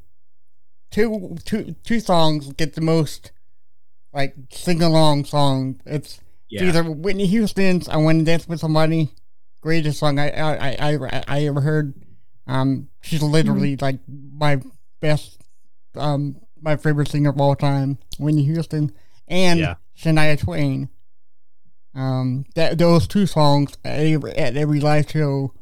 [SPEAKER 1] two two two songs get the most like sing along song. It's
[SPEAKER 2] Yeah.
[SPEAKER 1] either Whitney Houston's "I Want to Dance with Somebody," greatest song I I I, I, I ever heard. Um, she's literally like my best, um, my favorite singer of all time, Whitney Houston, and
[SPEAKER 2] Yeah.
[SPEAKER 1] Shania Twain. Um, that those two songs at every, at every live show,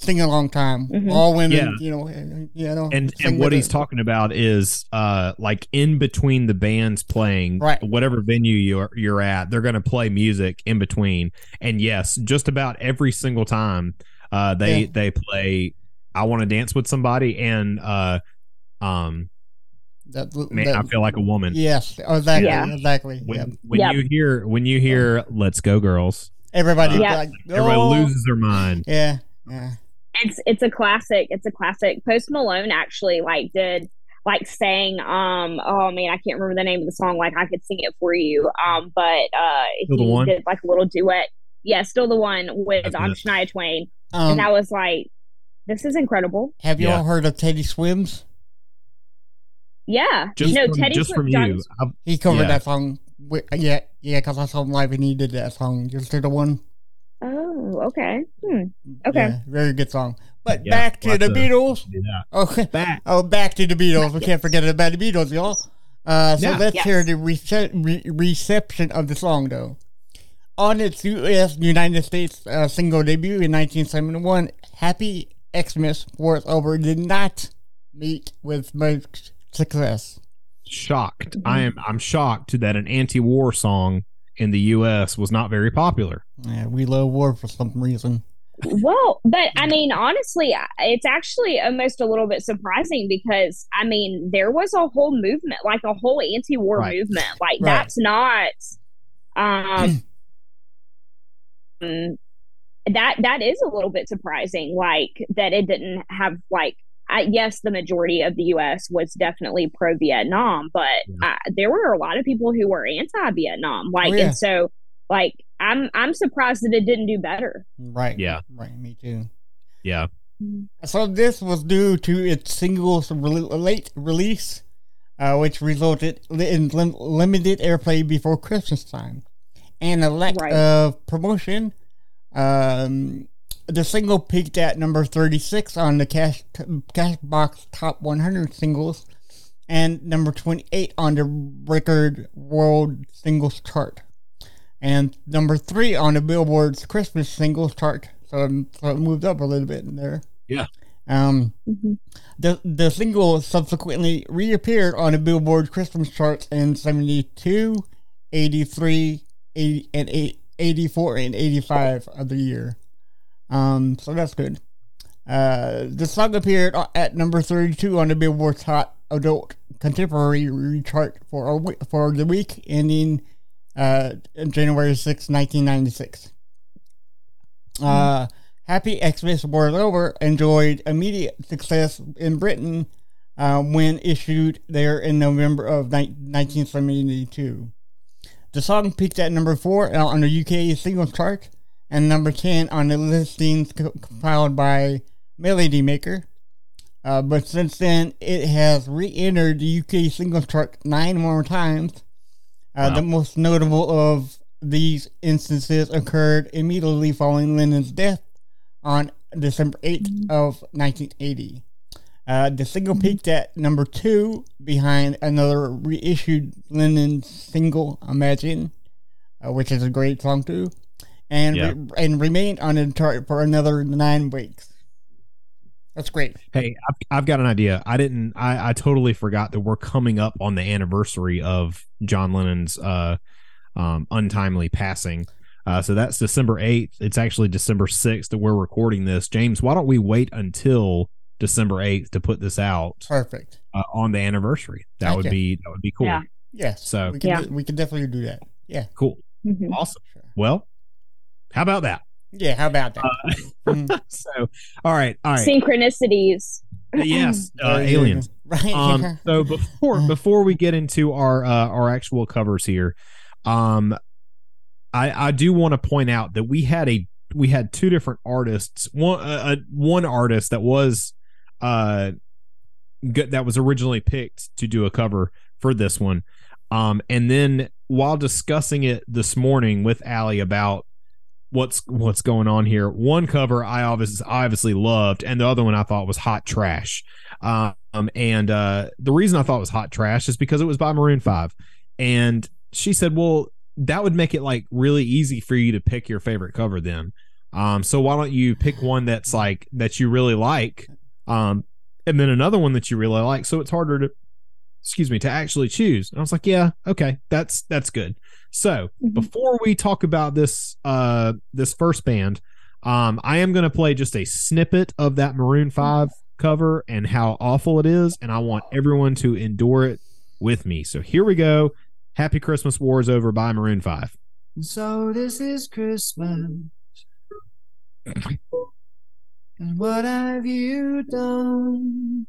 [SPEAKER 1] sing a long time.
[SPEAKER 3] Mhm.
[SPEAKER 1] All women,
[SPEAKER 2] Yeah.
[SPEAKER 1] you know, uh, you know,
[SPEAKER 2] and and what he's
[SPEAKER 1] it.
[SPEAKER 2] talking about is uh like in between the bands playing
[SPEAKER 1] Right.
[SPEAKER 2] whatever venue you're you're at they're going to play music in between and yes just about every single time uh they
[SPEAKER 1] Yeah.
[SPEAKER 2] they play i want to dance with somebody and uh um
[SPEAKER 1] That,
[SPEAKER 2] man
[SPEAKER 1] that-
[SPEAKER 2] i feel like a woman
[SPEAKER 1] yes, exactly,
[SPEAKER 3] Yeah.
[SPEAKER 1] exactly.
[SPEAKER 2] when
[SPEAKER 1] Yep.
[SPEAKER 2] when
[SPEAKER 3] Yep.
[SPEAKER 2] you hear when you hear let's go girls
[SPEAKER 1] Everybody,
[SPEAKER 3] Yeah.
[SPEAKER 1] like,
[SPEAKER 2] everybody
[SPEAKER 1] oh,
[SPEAKER 2] loses their mind
[SPEAKER 1] Yeah, yeah.
[SPEAKER 3] It's it's a classic. It's a classic. Post Malone actually like did like sang um oh man I can't remember the name of the song like I could sing it for you um but uh
[SPEAKER 2] Still the
[SPEAKER 3] he
[SPEAKER 2] One?
[SPEAKER 3] did like a little duet yeah still the one with
[SPEAKER 2] That's
[SPEAKER 3] um. Shania Twain
[SPEAKER 1] Um,
[SPEAKER 3] and I was like this is incredible
[SPEAKER 1] have you
[SPEAKER 2] Yeah.
[SPEAKER 1] all heard of Teddy Swims?
[SPEAKER 3] yeah
[SPEAKER 2] just
[SPEAKER 3] no
[SPEAKER 2] from,
[SPEAKER 3] Teddy
[SPEAKER 2] just
[SPEAKER 3] Swift-
[SPEAKER 2] from you I've-
[SPEAKER 1] He covered
[SPEAKER 2] Yeah.
[SPEAKER 1] that song. Yeah, yeah, because I saw him live and he did that song. Just the one.
[SPEAKER 3] Oh okay hmm. okay
[SPEAKER 1] Yeah, very good song. But
[SPEAKER 2] Yeah,
[SPEAKER 1] back to the
[SPEAKER 2] have
[SPEAKER 1] Beatles.
[SPEAKER 2] do that.
[SPEAKER 1] Okay.
[SPEAKER 2] back
[SPEAKER 1] Oh, back to the Beatles. We can't forget about the Beatles, y'all. Uh, so
[SPEAKER 2] Yeah.
[SPEAKER 1] let's
[SPEAKER 3] Yes.
[SPEAKER 1] hear the rece- re- reception of the song, though. On its U.S. United States uh, single debut in 1971, Happy Xmas Wars Over did not meet with much success.
[SPEAKER 2] shocked.
[SPEAKER 3] Mhm.
[SPEAKER 2] I am I'm shocked that an anti-war song in the US was not very popular.
[SPEAKER 1] Yeah, we love war for some reason.
[SPEAKER 3] Well, but I mean, honestly, it's actually almost a little bit surprising because I mean, there was a whole movement, like a whole anti-war
[SPEAKER 2] Right.
[SPEAKER 3] movement. Like
[SPEAKER 1] Right.
[SPEAKER 3] that's not, um, that that is a little bit surprising. Like that it didn't have like. I, yes, the majority of the U.S. was definitely pro-Vietnam, but uh, there were a lot of people who were anti-Vietnam. Like,
[SPEAKER 1] Oh, yeah.
[SPEAKER 3] and so, like, I'm I'm surprised that it didn't do better.
[SPEAKER 1] Right.
[SPEAKER 2] Yeah.
[SPEAKER 1] Right, me too.
[SPEAKER 2] Yeah.
[SPEAKER 1] So this was due to its singles rel- late release, uh, which resulted in lim- limited airplay before Christmas time, and a lack
[SPEAKER 3] Right.
[SPEAKER 1] of promotion. Um, the single peaked at number thirty-six on the Cash Cashbox Top 100 singles, and number twenty-eight on the Record World Singles Chart, and number three on the Billboard's Christmas Singles Chart. So, so it moved up a little bit in there.
[SPEAKER 2] Yeah.
[SPEAKER 1] Um,
[SPEAKER 3] Mhm.
[SPEAKER 1] the the single subsequently reappeared on the Billboard Christmas charts in 72, 83, 80, and 8, 84, and 85 of the year. Um, so that's good. Uh, the song appeared at number 32 on the Billboard's Hot Adult Contemporary chart for a we- for the week ending uh, January 6, 1996. Uh, Happy Xmas Wars Over enjoyed immediate success in Britain uh, when issued there in November of ni- 1972. The song peaked at number 4 on the UK singles chart and number 10 on the listings compiled by Melody Maker. Uh, but since then, it has re entered the UK singles chart nine more times. Uh,
[SPEAKER 2] Wow.
[SPEAKER 1] The most notable of these instances occurred immediately following Lennon's death on December 8th of 1980. Uh, the single peaked at number two behind another reissued Lennon single, Imagine, uh, which is a great song too, and
[SPEAKER 2] Yeah.
[SPEAKER 1] re- and remain on the chart for another nine weeks. That's great.
[SPEAKER 2] Hey, I've, I've got an idea. I didn't. I, I totally forgot that we're coming up on the anniversary of John Lennon's uh, um, untimely passing. Uh, so that's December eighth. It's actually December sixth that we're recording this. James, why don't we wait until December eighth to put this out
[SPEAKER 1] Perfect.
[SPEAKER 2] uh, on the anniversary? That would be that would be cool.
[SPEAKER 3] Yeah.
[SPEAKER 1] Yes.
[SPEAKER 2] So-
[SPEAKER 1] we can
[SPEAKER 3] Yeah.
[SPEAKER 1] we can definitely do that. Yeah.
[SPEAKER 2] Cool,
[SPEAKER 3] Mhm.
[SPEAKER 2] awesome. Well, how about that?
[SPEAKER 1] Yeah. How about that?
[SPEAKER 2] Uh,
[SPEAKER 1] Mm.
[SPEAKER 2] so, all right, all right.
[SPEAKER 3] Synchronicities.
[SPEAKER 2] yes, uh, aliens.
[SPEAKER 1] Right.
[SPEAKER 2] um so before before we get into our uh, our actual covers here um i i do want to point out that we had a we had two different artists one uh, uh, one artist that was uh good that was originally picked to do a cover for this one um and then while discussing it this morning with Allie about what's what's going on here one cover i obviously obviously loved and the other one i thought was hot trash um, and uh, the reason I thought it was hot trash is because it was by Maroon Five, and she said, "Well, that would make it like really easy for you to pick your favorite cover then. Um, so why don't you pick one that's like that you really like, um, and then another one that you really like, so it's harder to, excuse me, to actually choose. And I was like, yeah, okay, that's that's good. So
[SPEAKER 3] Mhm.
[SPEAKER 2] before we talk about this uh this first band, um, I am going to play just a snippet of that Maroon Five cover and how awful it is, and I want everyone to endure it with me. So here we go. Happy Christmas War is over by Maroon Five.
[SPEAKER 4] So this is Christmas. And what have you done?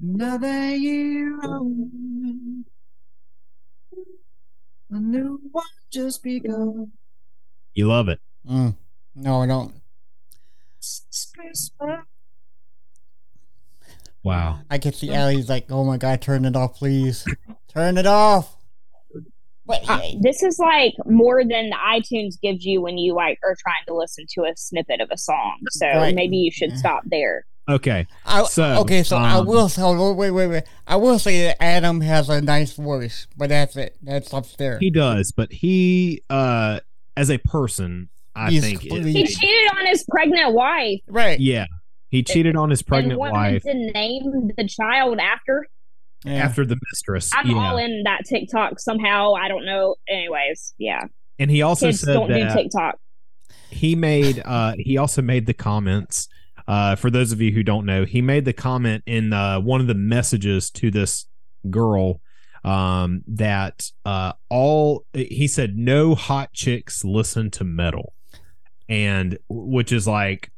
[SPEAKER 4] Another year on. A new one just begun.
[SPEAKER 2] You love it.
[SPEAKER 1] Mm. No, I don't.
[SPEAKER 4] It's Christmas.
[SPEAKER 2] Wow.
[SPEAKER 1] I can see Allie's like, oh my god, turn it off, please. Turn it off. But
[SPEAKER 3] Uh, this is like more than the iTunes gives you when you like are trying to listen to a snippet of a song. So
[SPEAKER 1] Right.
[SPEAKER 3] maybe you should stop there.
[SPEAKER 2] Okay.
[SPEAKER 1] I,
[SPEAKER 2] So,
[SPEAKER 1] okay, so I
[SPEAKER 2] um,
[SPEAKER 1] will say, wait, wait, wait. I will say that Adam has a nice voice, but that's it. That's upstairs.
[SPEAKER 2] He does, but he, uh, as a person, I
[SPEAKER 1] He's
[SPEAKER 2] think,
[SPEAKER 1] completely-
[SPEAKER 3] He cheated on his pregnant wife
[SPEAKER 1] right.
[SPEAKER 2] yeah, he cheated on his pregnant
[SPEAKER 3] and wanted
[SPEAKER 2] wife
[SPEAKER 3] to name the child after.
[SPEAKER 1] Yeah.
[SPEAKER 2] after the mistress.
[SPEAKER 3] I'm
[SPEAKER 2] yeah,
[SPEAKER 3] all in that TikTok somehow. I don't know. Anyways, yeah.
[SPEAKER 2] and he also
[SPEAKER 3] Kids
[SPEAKER 2] said
[SPEAKER 3] don't do
[SPEAKER 2] that
[SPEAKER 3] TikTok.
[SPEAKER 2] he made, uh, he also made the comments. Uh, for those of you who don't know, he made the comment in uh, one of the messages to this girl um, that uh, all he said, no hot chicks listen to metal, and which is like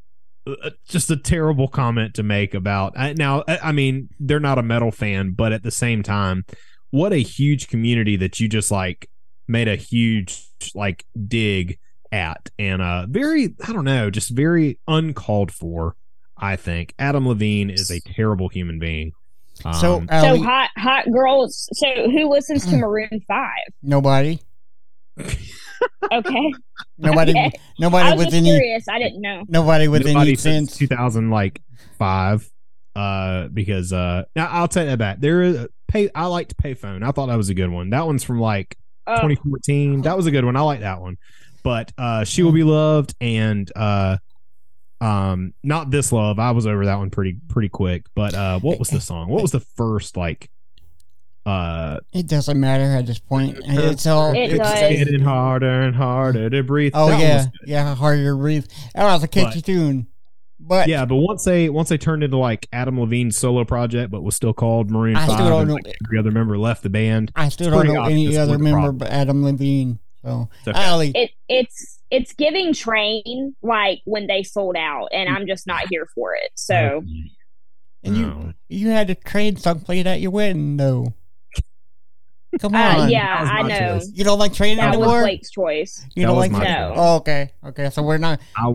[SPEAKER 2] uh, just a terrible comment to make about. Now, I, I mean, they're not a metal fan, but at the same time, what a huge community that you just like made a huge like dig at and uh very i don't know just very uncalled for i think adam levine is a terrible human being
[SPEAKER 1] So,
[SPEAKER 2] Um,
[SPEAKER 3] So
[SPEAKER 1] Allie,
[SPEAKER 3] hot, hot girls. So who listens to Maroon Five?
[SPEAKER 1] nobody,
[SPEAKER 3] Okay,
[SPEAKER 1] nobody,
[SPEAKER 3] Okay.
[SPEAKER 1] nobody
[SPEAKER 3] I was
[SPEAKER 1] with
[SPEAKER 3] just
[SPEAKER 1] any,
[SPEAKER 3] curious. I didn't know.
[SPEAKER 1] nobody with
[SPEAKER 2] nobody
[SPEAKER 1] any
[SPEAKER 2] since
[SPEAKER 1] sense.
[SPEAKER 2] 2000 like five uh because uh now i'll take that back there is pay i liked payphone i thought that was a good one that one's from like
[SPEAKER 3] Oh,
[SPEAKER 2] 2014 that was a good one i like that one but uh she will be loved and uh um not this love i was over that one pretty pretty quick but uh what was the song what was the first like uh
[SPEAKER 1] It doesn't matter at this point. It's all.
[SPEAKER 3] It
[SPEAKER 1] it's,
[SPEAKER 3] does.
[SPEAKER 2] getting harder and harder to breathe
[SPEAKER 1] Oh
[SPEAKER 2] That
[SPEAKER 1] yeah, yeah, harder to breathe. That was a catchy tune, but
[SPEAKER 2] yeah but once they once they turned into like adam levine's solo project but was still called maroon
[SPEAKER 1] I
[SPEAKER 2] 5
[SPEAKER 1] still don't
[SPEAKER 2] and,
[SPEAKER 1] know-
[SPEAKER 2] like, every other member left the band
[SPEAKER 1] I still don't know any other member
[SPEAKER 2] problem
[SPEAKER 1] but Adam Levine. So,
[SPEAKER 2] It's okay.
[SPEAKER 1] Allie,
[SPEAKER 3] it it's it's giving train like when they sold out, and I'm just not here for it. So
[SPEAKER 1] and you
[SPEAKER 2] No.
[SPEAKER 1] you had to trade song played at your wedding though. Come
[SPEAKER 3] uh,
[SPEAKER 1] on,
[SPEAKER 3] yeah, I know
[SPEAKER 2] choice.
[SPEAKER 1] You don't like trading
[SPEAKER 3] that was
[SPEAKER 1] anymore.
[SPEAKER 3] Blake's choice.
[SPEAKER 1] you
[SPEAKER 2] That
[SPEAKER 1] don't like
[SPEAKER 2] my
[SPEAKER 1] trading. Oh, okay, okay. So we're not.
[SPEAKER 2] I,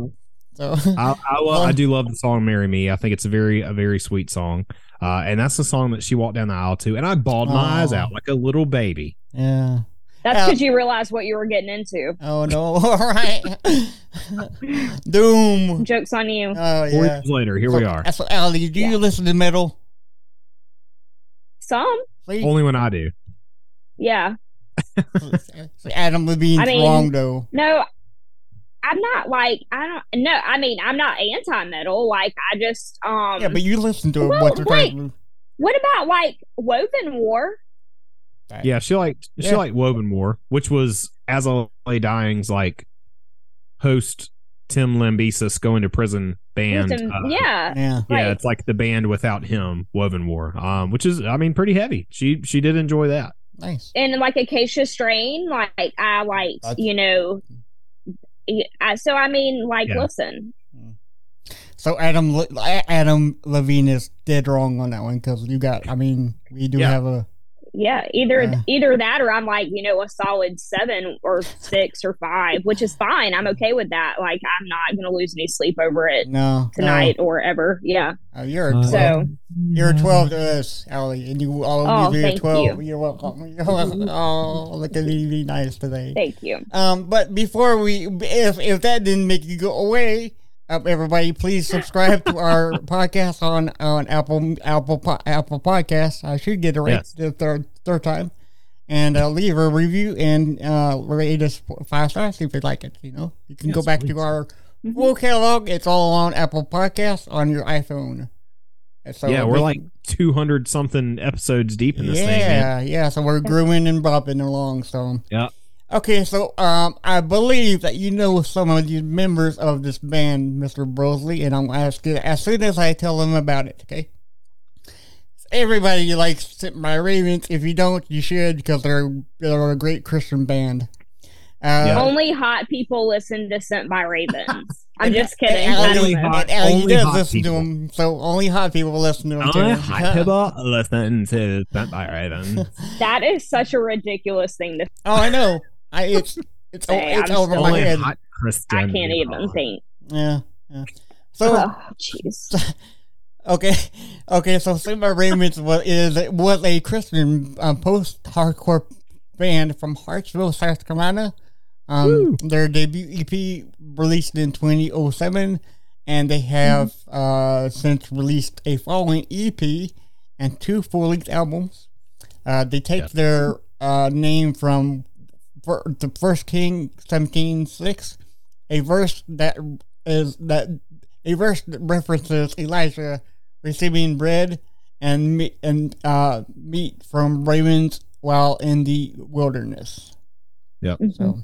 [SPEAKER 1] So
[SPEAKER 2] I, I, lo- I do love the song "Marry Me." I think it's a very a very sweet song, uh, and that's the song that she walked down the aisle to, and I bawled my eyes
[SPEAKER 1] Oh.
[SPEAKER 2] out like a little baby.
[SPEAKER 1] yeah.
[SPEAKER 3] That's
[SPEAKER 1] Uh,
[SPEAKER 3] because you realized what you were getting into.
[SPEAKER 1] Oh no! All right. Doom.
[SPEAKER 3] Jokes on you.
[SPEAKER 1] Oh
[SPEAKER 2] Four
[SPEAKER 1] yeah.
[SPEAKER 2] years later, here we
[SPEAKER 1] So-
[SPEAKER 2] are.
[SPEAKER 1] So, Allie, do you listen to metal?
[SPEAKER 3] Some,
[SPEAKER 1] See?
[SPEAKER 2] Only when I do.
[SPEAKER 3] yeah.
[SPEAKER 1] So Adam Levine's
[SPEAKER 3] I mean-
[SPEAKER 1] wrong though.
[SPEAKER 3] No, I'm not like I don't. No, I mean I'm not anti metal. Like I just um.
[SPEAKER 1] Yeah, but you listen to it.
[SPEAKER 3] Well,
[SPEAKER 1] What's your
[SPEAKER 3] wait.
[SPEAKER 1] time?
[SPEAKER 3] what about like Wovenwar?
[SPEAKER 2] Yeah, she liked she
[SPEAKER 1] Yeah.
[SPEAKER 2] liked Wovenwar, which was as I lay dying's like host Tim Lambesis going to prison band.
[SPEAKER 3] With
[SPEAKER 2] uh,
[SPEAKER 3] yeah.
[SPEAKER 1] Yeah.
[SPEAKER 2] yeah,
[SPEAKER 3] right.
[SPEAKER 2] it's like the band without him, Wovenwar, um, which is I mean pretty heavy. She she did enjoy that.
[SPEAKER 1] Nice.
[SPEAKER 3] and like Acacia Strain, like I like
[SPEAKER 1] That's-
[SPEAKER 3] you know. I- So I mean, like,
[SPEAKER 2] Yeah.
[SPEAKER 3] listen,
[SPEAKER 1] So Adam Le- Adam Levine is dead wrong on that one because you got. I mean, we do
[SPEAKER 2] Yeah.
[SPEAKER 1] have a.
[SPEAKER 3] yeah, either
[SPEAKER 1] Yeah.
[SPEAKER 3] either that or I'm like, you know, a solid seven or six or five, which is fine. I'm okay with that. Like, I'm not gonna lose any sleep over it
[SPEAKER 1] No,
[SPEAKER 3] tonight or ever. Yeah.
[SPEAKER 1] Oh, you're a
[SPEAKER 2] Uh,
[SPEAKER 1] 12.
[SPEAKER 3] So
[SPEAKER 1] you're a twelve to us, Allie, and you all
[SPEAKER 3] Oh,
[SPEAKER 1] be
[SPEAKER 3] thank
[SPEAKER 1] twelve.
[SPEAKER 3] you.
[SPEAKER 1] You're welcome. You're welcome. Oh, look at me, be nice today.
[SPEAKER 3] thank you.
[SPEAKER 1] Um, but before we, if if that didn't make you go away, um, everybody, please subscribe to our podcast on on Apple Apple Apple Podcasts. I should get it right
[SPEAKER 2] Yes.
[SPEAKER 1] the third third time. and uh, leave a review and uh, rate us five stars if you like it. You know, you can go back
[SPEAKER 2] please.
[SPEAKER 1] to our full catalog. It's all on Apple Podcasts on your iPhone. So
[SPEAKER 2] yeah, we're
[SPEAKER 1] we-
[SPEAKER 2] like 200 something episodes deep in this thing.
[SPEAKER 1] Yeah, yeah. So we're grooming and bopping along. So
[SPEAKER 2] Yeah.
[SPEAKER 1] Okay, so um, I believe that you know some of the members of this band, Mr. Brosley, and I'm asking as soon as I tell them about it. Okay. Everybody likes Sent by Ravens. If you don't, you should because they're they're a great Christian band. Uh,
[SPEAKER 2] Yeah.
[SPEAKER 3] Only hot people listen to Sent by Ravens. I'm just kidding.
[SPEAKER 1] And
[SPEAKER 3] I
[SPEAKER 1] Allie,
[SPEAKER 3] don't know.
[SPEAKER 2] hot-
[SPEAKER 1] and
[SPEAKER 2] only
[SPEAKER 1] does
[SPEAKER 2] hot
[SPEAKER 1] listen
[SPEAKER 2] people.
[SPEAKER 1] to them, so only hot people listen to them. too.
[SPEAKER 2] Hot people listening to Sent by Raven.
[SPEAKER 3] That is such a ridiculous thing to
[SPEAKER 1] Oh, I know. I it's it's o-
[SPEAKER 3] Say,
[SPEAKER 1] it's
[SPEAKER 3] I'm
[SPEAKER 1] over my head.
[SPEAKER 2] hot Christian.
[SPEAKER 3] I can't even
[SPEAKER 2] people.
[SPEAKER 3] think.
[SPEAKER 1] Yeah, yeah. So.
[SPEAKER 3] Oh.
[SPEAKER 1] Okay, okay. So Sent by Ravens was is was a Christian um, post-hardcore band from Hartsville, South Carolina. Um,
[SPEAKER 2] Woo.
[SPEAKER 1] their debut EP released in 2007, and they have uh, since released a following EP and two full-length albums. Uh, they take
[SPEAKER 2] Yeah.
[SPEAKER 1] their uh, name from fir- the First King 17:6, a verse that is that a verse that references Elijah receiving bread and meat and uh, meat from ravens while in the wilderness.
[SPEAKER 2] Yep.
[SPEAKER 1] So,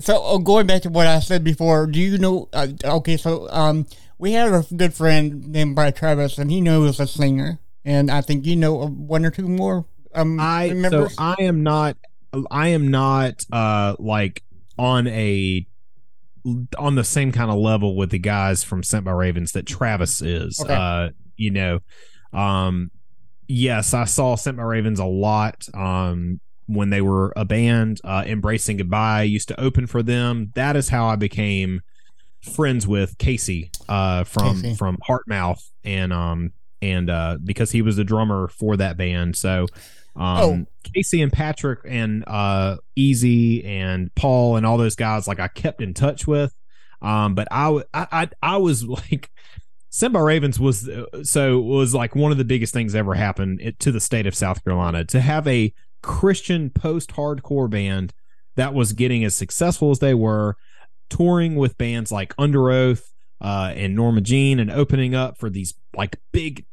[SPEAKER 1] so uh, going back to what I said before, do you know? Uh, okay, so um, we have a good friend named Brad Travis, and he knows a singer, and I think you know one or two more. Um,
[SPEAKER 2] I so. I am not I am not uh like on a on the same kind of level with the guys from Sent by Ravens that Travis is.
[SPEAKER 1] Okay.
[SPEAKER 2] Uh you know, um yes, I saw Sent by Ravens a lot um when they were a band uh Embracing Goodbye used to open for them. That is how I became friends with Casey uh from
[SPEAKER 1] Casey.
[SPEAKER 2] from Heartmouth and um and uh because he was the drummer for that band. So um
[SPEAKER 1] Oh.
[SPEAKER 2] Casey and Patrick and uh Easy and Paul and all those guys like I kept in touch with. Um but I w- I I, I was like by Ravens was uh, so was like one of the biggest things ever happened to the state of South Carolina to have a Christian post-hardcore band that was getting as successful as they were touring with bands like Underoath uh, and Norma Jean and opening up for these like big,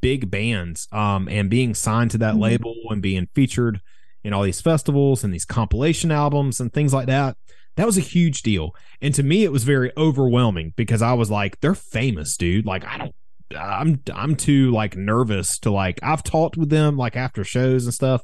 [SPEAKER 2] big bands um, and being signed to that
[SPEAKER 3] Mhm.
[SPEAKER 2] label and being featured in all these festivals and these compilation albums and things like that. That was a huge deal. And to me, it was very overwhelming because I was like, they're famous, dude. Like, I don't. I'm I'm too like nervous to like I've talked with them like after shows and stuff,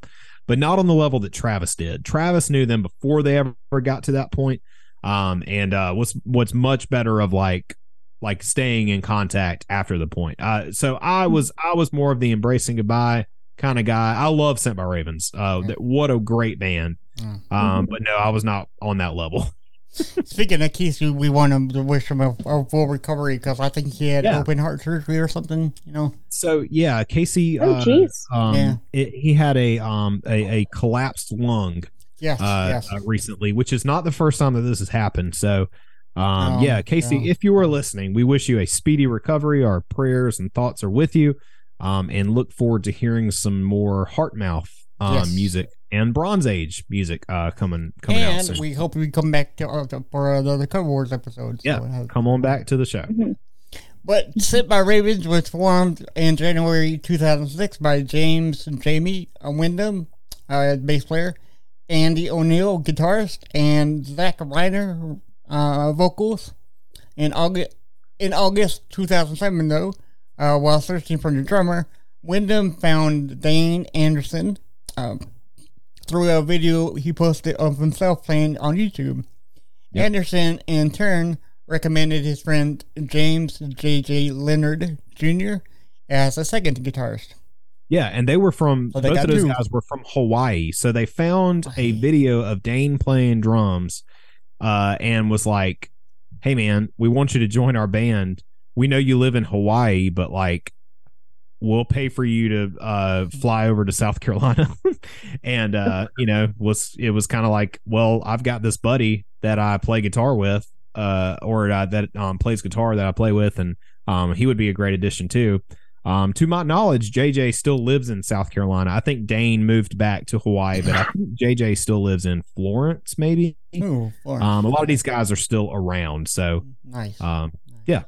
[SPEAKER 2] but not on the level that Travis did. Travis knew them before they ever got to that point um and uh what's what's much better of like like staying in contact after the point uh so i was i was more of the embracing goodbye kind of guy i love sent by ravens uh that, what a great band
[SPEAKER 1] Mm.
[SPEAKER 2] um but no i was not on that level
[SPEAKER 1] Speaking of Keith, we want to wish him a, a full recovery because I think he had
[SPEAKER 2] Yeah.
[SPEAKER 1] open heart surgery or something. You know.
[SPEAKER 2] so yeah casey
[SPEAKER 3] Oh,
[SPEAKER 2] uh,
[SPEAKER 3] jeez.
[SPEAKER 2] um
[SPEAKER 1] Yeah.
[SPEAKER 2] it, he had a um a, a collapsed lung
[SPEAKER 1] Yes.
[SPEAKER 2] uh,
[SPEAKER 1] yes.
[SPEAKER 2] uh, recently, which is not the first time that this has happened. So, um,
[SPEAKER 1] Oh,
[SPEAKER 2] yeah, Casey,
[SPEAKER 1] no.
[SPEAKER 2] if you are listening, we wish you a speedy recovery. Our prayers and thoughts are with you, um, and look forward to hearing some more Heartmouth um,
[SPEAKER 1] Yes.
[SPEAKER 2] music and Bronze Age music uh, coming coming out
[SPEAKER 1] and
[SPEAKER 2] soon.
[SPEAKER 1] we hope we come back to, uh, for uh, the, the Cover Wars episode.
[SPEAKER 2] Yeah.
[SPEAKER 1] So it has-
[SPEAKER 2] Come on back to the show.
[SPEAKER 1] But Sent by Ravens was formed in January 2006 by James and Jamie Wyndham, uh, bass player, Andy O'Neill, guitarist, and Zach Reiner, uh, vocals. In August, in August 2007, though, uh, while searching for the drummer, Wyndham found Dane Anderson um, through a video he posted of himself playing on YouTube.
[SPEAKER 2] Yep.
[SPEAKER 1] Anderson, in turn, recommended his friend James J.J. Leonard Jr. as a second guitarist.
[SPEAKER 2] Yeah, and they were from
[SPEAKER 1] So they
[SPEAKER 2] both of those
[SPEAKER 1] two.
[SPEAKER 2] guys were from Hawaii. So they found a video of Dane playing drums, uh, and was like, "Hey, man, we want you to join our band. We know you live in Hawaii, but like, we'll pay for you to uh, fly over to South Carolina." and uh, you know, was it was kind of like, "Well, I've got this buddy that I play guitar with, uh, or uh, that um, plays guitar that I play with, and um, he would be a great addition too." Um, to my knowledge, JJ still lives in South Carolina. I think Dane moved back to Hawaii, but I think JJ still lives in Florence, maybe.
[SPEAKER 1] Ooh, Florence.
[SPEAKER 2] Um, a lot of these guys are still around. So,
[SPEAKER 1] nice.
[SPEAKER 2] um, yeah.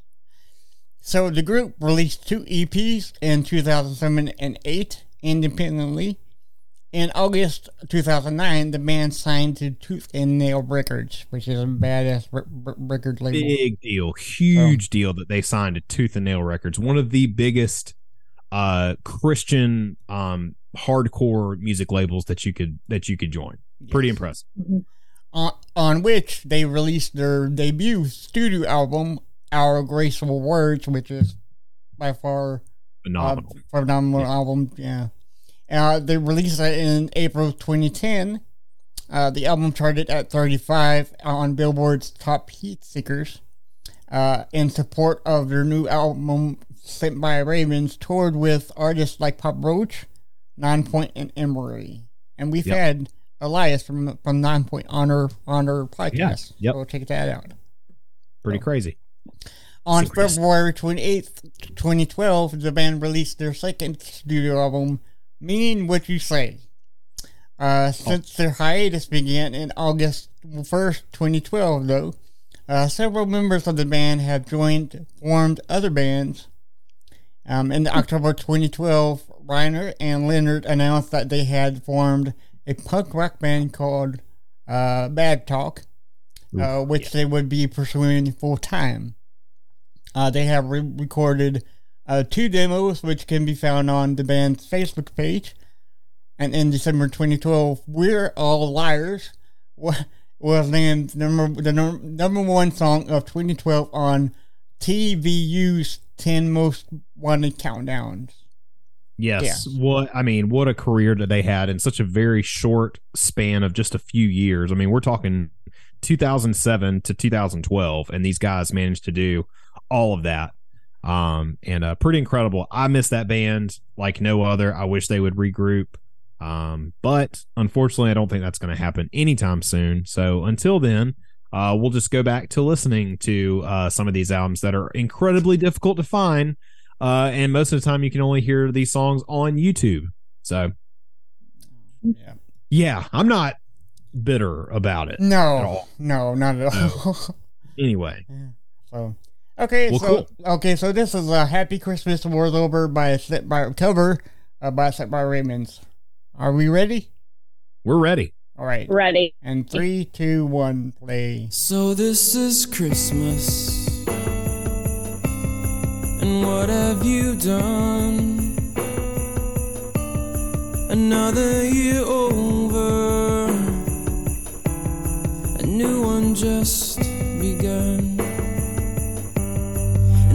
[SPEAKER 1] So the group released two EPs in 2007 and 8 independently. In August 2009, the band signed to Tooth and Nail Records, which is a badass r- r- record label.
[SPEAKER 2] big deal, huge deal that they signed to Tooth and Nail Records, one of the biggest uh Christian um hardcore music labels that you could that you could join. Pretty
[SPEAKER 1] Yes.
[SPEAKER 2] impressive.
[SPEAKER 1] On, on which they released their debut studio album, Our Graceful Words, which is by far
[SPEAKER 2] Phenomenal.
[SPEAKER 1] Uh, phenomenal album, yeah. Uh, they released it in April 2010. Uh, the album charted at 35 on Billboard's top heat seekers. Uh, in support of their new album, Sent by Ravens, toured with artists like Pop Roach, Nine Point, and Emery. And we've
[SPEAKER 2] Yep.
[SPEAKER 1] had Elias from from Nine Point on our on our podcast.
[SPEAKER 2] Yep.
[SPEAKER 1] So check that out.
[SPEAKER 2] Pretty crazy.
[SPEAKER 1] On
[SPEAKER 2] Super.
[SPEAKER 1] February 28th, 2012, the band released their second studio album, Meaning What You Say. Uh, since their hiatus began in August 1st, 2012, though, uh, several members of the band have joined, formed other bands. Um, in October 2012, Reiner and Leonard announced that they had formed a punk rock band called uh, Bad Talk, uh, which they would be pursuing full time. Uh, they have re- recorded uh, two demos, which can be found on the band's Facebook page. And in December 2012, "We're All Liars" was named number the number one song of 2012 on TVU's 10 Most Wanted countdowns.
[SPEAKER 2] Yes.
[SPEAKER 1] Yeah.
[SPEAKER 2] What I mean, what a career that they had in such a very short span of just a few years. I mean, we're talking 2007 to 2012, and these guys managed to do all of that. Um, and uh, pretty incredible. I miss that band like no other. I wish they would regroup. Um, but unfortunately, I don't think that's going to happen anytime soon. So until then, uh, we'll just go back to listening to uh, some of these albums that are incredibly difficult to find. Uh, and most of the time, you can only hear these songs on YouTube. So,
[SPEAKER 1] Yeah.
[SPEAKER 2] yeah, I'm not bitter about it.
[SPEAKER 1] No, no, not at all.
[SPEAKER 2] Anyway,
[SPEAKER 1] So, okay,
[SPEAKER 2] Well,
[SPEAKER 1] so
[SPEAKER 2] cool.
[SPEAKER 1] okay, so this is a "Happy Christmas War's Over" by set by cover uh, by set by Raymonds. Are we ready?
[SPEAKER 2] we're ready.
[SPEAKER 1] All right,
[SPEAKER 3] Ready.
[SPEAKER 1] and three, two, one, play.
[SPEAKER 4] So this is Christmas. And what have you done? Another year over. A new one just begun.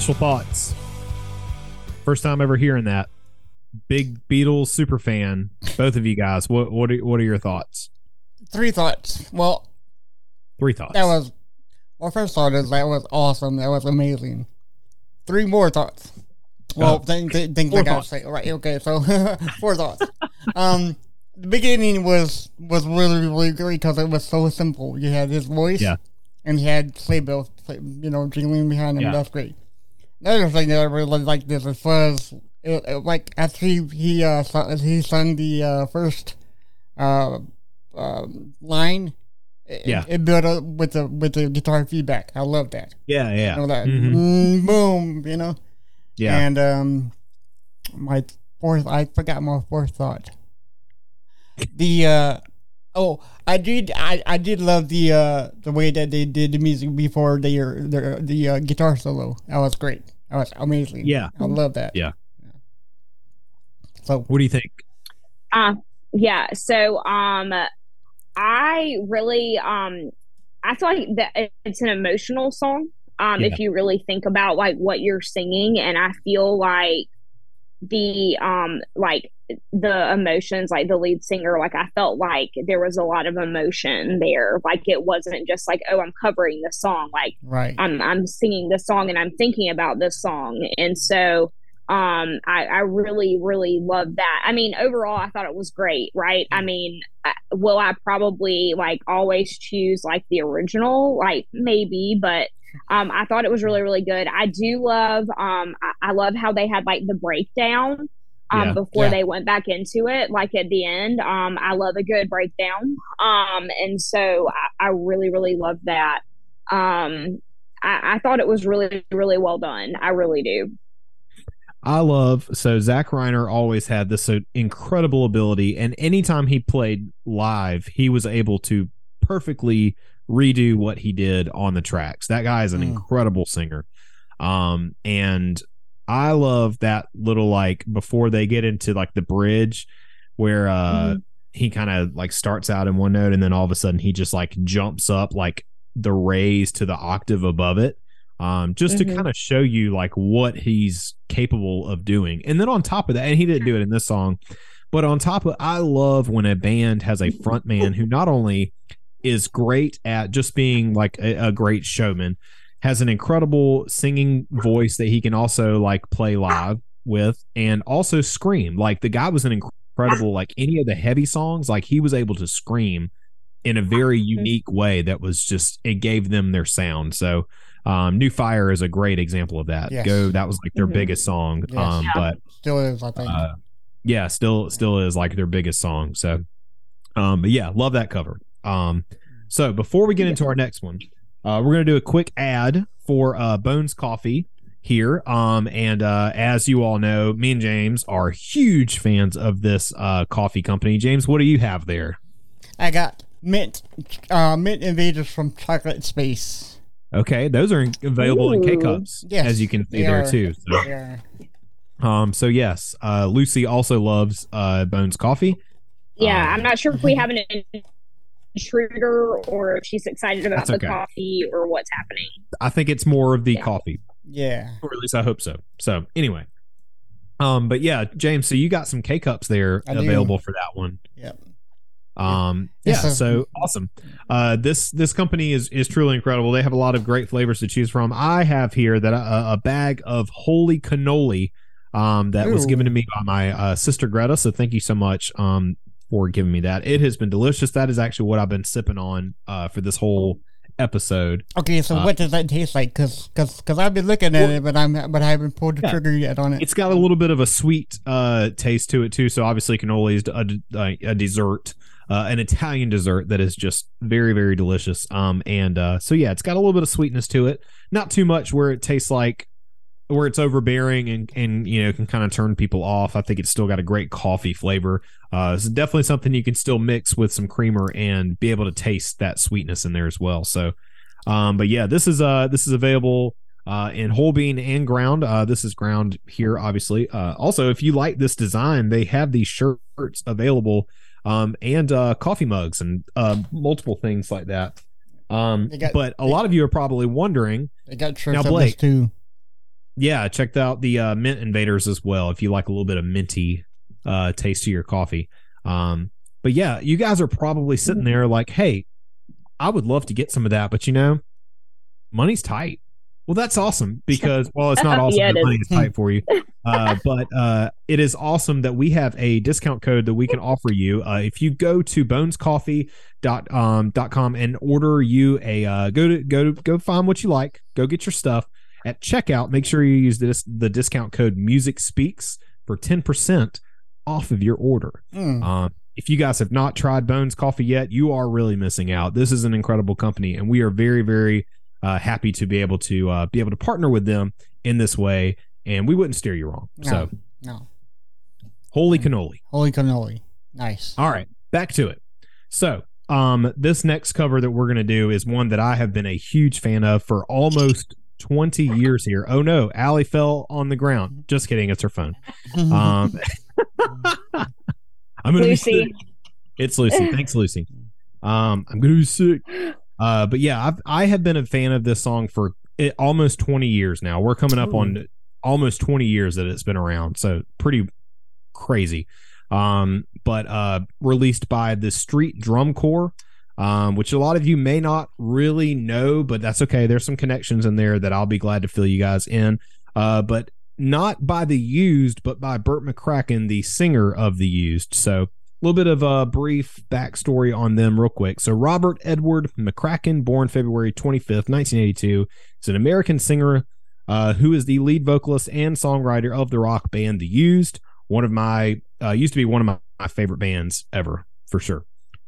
[SPEAKER 2] Initial thoughts. First time ever hearing that. Big Beatles super fan. Both of you guys. What what are, what are your thoughts?
[SPEAKER 1] Three thoughts. Well,
[SPEAKER 2] Three thoughts.
[SPEAKER 1] that was. Well, first thought is that was awesome. That was amazing. Three more thoughts. Well,
[SPEAKER 2] Oh.
[SPEAKER 1] things, things I gotta say. Right. Okay. So four thoughts. Um, the beginning was was really really great because it was so simple. You had his voice.
[SPEAKER 2] Yeah.
[SPEAKER 1] And he had sleigh bells, you know, jingling behind him.
[SPEAKER 2] Yeah.
[SPEAKER 1] That's great. Another thing that I really like this as was it, it, like after he he uh sung, he sung the uh, first uh, um line. It,
[SPEAKER 2] Yeah.
[SPEAKER 1] it built up with the with the guitar feedback. I love that.
[SPEAKER 2] yeah, yeah.
[SPEAKER 1] You know that
[SPEAKER 2] Mhm.
[SPEAKER 1] mm, boom. You know.
[SPEAKER 2] Yeah.
[SPEAKER 1] And um, my fourth, I forgot my fourth thought. The uh, oh, I did, I, I did love the uh, the way that they did the music before their their the uh, guitar solo. That was great. That was amazing.
[SPEAKER 2] Yeah.
[SPEAKER 1] I love that.
[SPEAKER 2] Yeah.
[SPEAKER 1] So
[SPEAKER 2] What do you think?
[SPEAKER 3] Uh, yeah. So, um, I really, um, I feel like that it's an emotional song. Um,
[SPEAKER 2] Yeah.
[SPEAKER 3] if you really think about like what you're singing, and I feel like the um like the emotions like the lead singer like i felt like there was a lot of emotion there. Like it wasn't just like oh i'm covering the song. Like
[SPEAKER 1] right.
[SPEAKER 3] I'm I'm singing the song and I'm thinking about this song. And so um I, I really really love that. I mean overall i thought it was great right? I mean will i probably like always choose like the original? Like maybe but um i thought it was really really good. I do love um i, I love how they had like the breakdown um
[SPEAKER 2] Yeah.
[SPEAKER 3] before
[SPEAKER 1] Yeah.
[SPEAKER 3] they went back into it like at the end um i love a good breakdown um and so i, I really really love that um I, I thought it was really really well done i really do
[SPEAKER 2] I love so Zach Reiner always had this uh, incredible ability, and anytime he played live, he was able to perfectly redo what he did on the tracks. That guy is an
[SPEAKER 1] Mm.
[SPEAKER 2] incredible singer. Um, and I love that little like before they get into like the bridge where uh he kind of like starts out in one note and then all of a sudden he just like jumps up like the raise to the octave above it um, just to
[SPEAKER 3] Mhm.
[SPEAKER 2] kind of show you like what he's capable of doing. And then on top of that, and he didn't do it in this song, but on top of, I love when a band has a front man who not only is great at just being like a, a great showman, has an incredible singing voice that he can also like play live with, and also scream. Like the guy was an incredible, like any of the heavy songs, like he was able to scream in a very unique way that was just it gave them their sound. So um New Fire is a great example of that.
[SPEAKER 1] Yes.
[SPEAKER 2] Go that was like their
[SPEAKER 3] Mhm.
[SPEAKER 2] biggest song.
[SPEAKER 1] Yes.
[SPEAKER 2] Um
[SPEAKER 3] Yeah.
[SPEAKER 2] but
[SPEAKER 1] Still is, I think.
[SPEAKER 2] uh yeah, still still is like their biggest song. So um but yeah, love that cover. Um so before we get into our next one, uh we're gonna do a quick ad for uh Bones Coffee here. Um, and uh, as you all know, me and James are huge fans of this uh, coffee company. James, what do you have there?
[SPEAKER 1] I got mint, uh, mint invaders from Chocolate Space.
[SPEAKER 2] Okay, those are available in K cups,
[SPEAKER 1] Yes,
[SPEAKER 2] as you can see there
[SPEAKER 1] are.
[SPEAKER 2] too. So, um, so yes, uh, Lucy also loves uh, Bones Coffee.
[SPEAKER 3] Yeah,
[SPEAKER 2] Um,
[SPEAKER 3] I'm not sure if we have an intruder or if she's excited about
[SPEAKER 2] That's
[SPEAKER 3] the
[SPEAKER 2] okay.
[SPEAKER 3] coffee or what's happening.
[SPEAKER 2] I think it's more of the
[SPEAKER 3] Yeah.
[SPEAKER 2] coffee,
[SPEAKER 1] Yeah.
[SPEAKER 2] or at least I hope so. So anyway, um, but yeah, James, so you got some K cups there
[SPEAKER 1] I do.
[SPEAKER 2] available for that one.
[SPEAKER 1] Yep.
[SPEAKER 2] Um, yeah,
[SPEAKER 1] Yes,
[SPEAKER 2] so awesome. Uh, this this company is is truly incredible. They have a lot of great flavors to choose from. I have here that a, a bag of holy cannoli, um, that was given to me by my uh, sister Greta. So thank you so much, um, for giving me that. It has been delicious. That is actually what I've been sipping on, uh, for this whole episode.
[SPEAKER 1] Okay, so
[SPEAKER 2] Uh,
[SPEAKER 1] what does that taste like? Cause, cause, cause I've been looking at it, but I'm, but I haven't pulled the
[SPEAKER 2] Yeah.
[SPEAKER 1] trigger yet on it.
[SPEAKER 2] It's got a little bit of a sweet uh taste to it too. So obviously cannoli is a, a, a dessert, uh, an Italian dessert that is just very very delicious. Um and uh so yeah, it's got a little bit of sweetness to it. Not too much where it tastes like where it's overbearing and and you know can kind of turn people off. I think it's still got a great coffee flavor. Uh, it's definitely something you can still mix with some creamer and be able to taste that sweetness in there as well. So, um, but yeah, this is uh this is available uh in whole bean and ground. Uh, this is ground here, obviously. Uh, also, if you like this design, they have these shirts available, um, and uh, coffee mugs and uh, multiple things like that. Um,
[SPEAKER 1] got-
[SPEAKER 2] but a lot of you are probably wondering
[SPEAKER 1] They got shirts
[SPEAKER 2] Now, Blake.
[SPEAKER 1] too.
[SPEAKER 2] Yeah, checked out the uh, mint invaders as well if you like a little bit of minty uh, taste to your coffee. Um, but yeah, you guys are probably sitting there like, hey, I would love to get some of that, but you know, money's tight. Well, that's awesome because well, it's not awesome
[SPEAKER 3] Yeah,
[SPEAKER 2] that money is tight for you, uh, but uh, it is awesome that we have a discount code that we can offer you. Uh, if you go to bonescoffee dot um dot com and order you a uh, go to go to go find what you like, go get your stuff at checkout. Make sure you use this the discount code Music Speaks for ten percent off of your order.
[SPEAKER 1] Mm.
[SPEAKER 2] Um, if you guys have not tried Bones Coffee yet, you are really missing out. This is an incredible company, and we are very, very uh, happy to be able to uh, be able to partner with them in this way. And we wouldn't steer you wrong.
[SPEAKER 1] No.
[SPEAKER 2] So,
[SPEAKER 1] No,
[SPEAKER 2] holy cannoli!
[SPEAKER 1] holy cannoli, nice.
[SPEAKER 2] All right, back to it. So, um, this next cover that we're gonna do is one that I have been a huge fan of for almost. 20 years here. Oh no, Allie fell on the ground. Just kidding, it's her phone. Um, I'm gonna be
[SPEAKER 3] Lucy.
[SPEAKER 2] sick. It's Lucy. Thanks, Lucy. Um, I'm gonna be sick. Uh, but yeah, I've, I have been a fan of this song for it, almost 20 years now. We're coming up on almost 20 years that it's been around, so pretty crazy. Um, but uh, released by the Street Drum Corps, um, which a lot of you may not really know, but that's okay. There's some connections in there that I'll be glad to fill you guys in. Uh, but not by the used, but by Bert McCracken, the singer of the used. So a little bit of a brief backstory on them, real quick. So Robert Edward McCracken, born February 25th, 1982, is an American singer uh, who is the lead vocalist and songwriter of the rock band The Used. One of my uh, used to be one of my, my favorite bands ever, for sure.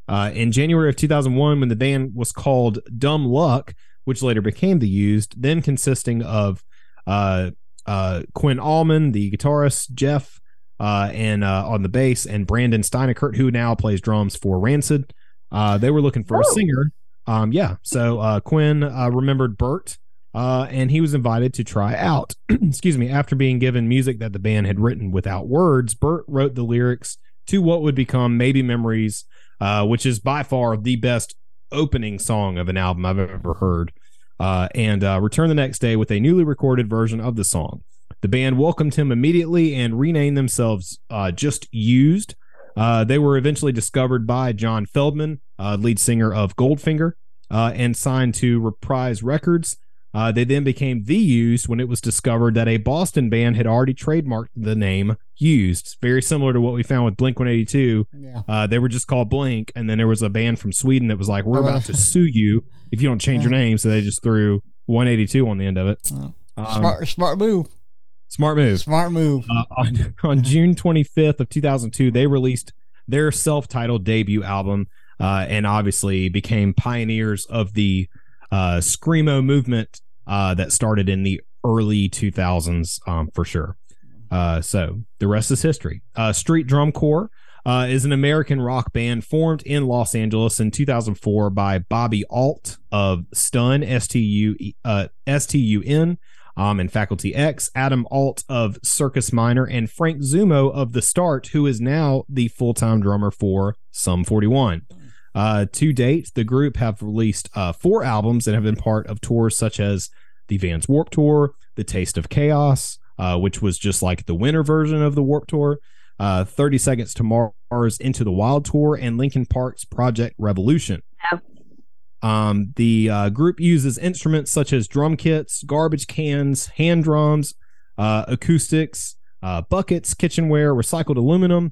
[SPEAKER 2] Uh, in January of 2001, when the band was called Dumb Luck, which later became The Used, then consisting of uh, uh, Quinn Allman, the guitarist, Jeff, uh, and uh, on the bass, and Branden Steineckert, who now plays drums for Rancid. Uh, they were looking for a
[SPEAKER 3] Oh.
[SPEAKER 2] singer. Um, yeah, so uh, Quinn uh, remembered Bert, uh, and he was invited to try out. Excuse me. After being given music that the band had written without words, Bert wrote the lyrics to what would become Maybe Memories, uh, which is by far the best opening song of an album I've ever heard uh, and uh, returned the next day with a newly recorded version of the song. The band welcomed him immediately and renamed themselves uh, Just Used. Uh, they were eventually discovered by John Feldmann, lead singer of Goldfinger, and signed to Reprise Records. Uh, they then became The Used when it was discovered that a Boston band had already trademarked the name Used. Very similar to what we found with Blink 182.
[SPEAKER 1] Yeah.
[SPEAKER 2] Uh, they were just called Blink, and then there was a band from Sweden that was like, "We're about to sue you if you don't change your name." So they just threw 182 on the end of it.
[SPEAKER 1] Oh.
[SPEAKER 2] Um,
[SPEAKER 1] smart, smart move.
[SPEAKER 2] smart move.
[SPEAKER 1] Smart move.
[SPEAKER 2] Uh, on on June 25th of 2002, they released their self-titled debut album, uh, and obviously became pioneers of the uh, screamo movement uh, that started in the early 2000s um, for sure. Uh, so the rest is history. Uh, Street Drum Corps uh, is an American rock band formed in Los Angeles in 2004 by Bobby Alt of Stun, S T U uh, S T U N, um, and Faculty X, Adam Alt of Circus Minor, and Frank Zummo of The Start, who is now the full time drummer for Sum 41. Uh, to date, the group have released uh, four albums and have been part of tours such as the Vans Warp Tour, The Taste of Chaos, uh, which was just like the winter version of the Warp Tour, uh, 30 Seconds to Mars Into the Wild Tour, and Linkin Park's Project Revolution.
[SPEAKER 3] Yeah.
[SPEAKER 2] Um, the uh, group uses instruments such as drum kits, garbage cans, hand drums, uh, acoustics, uh, buckets, kitchenware, recycled aluminum,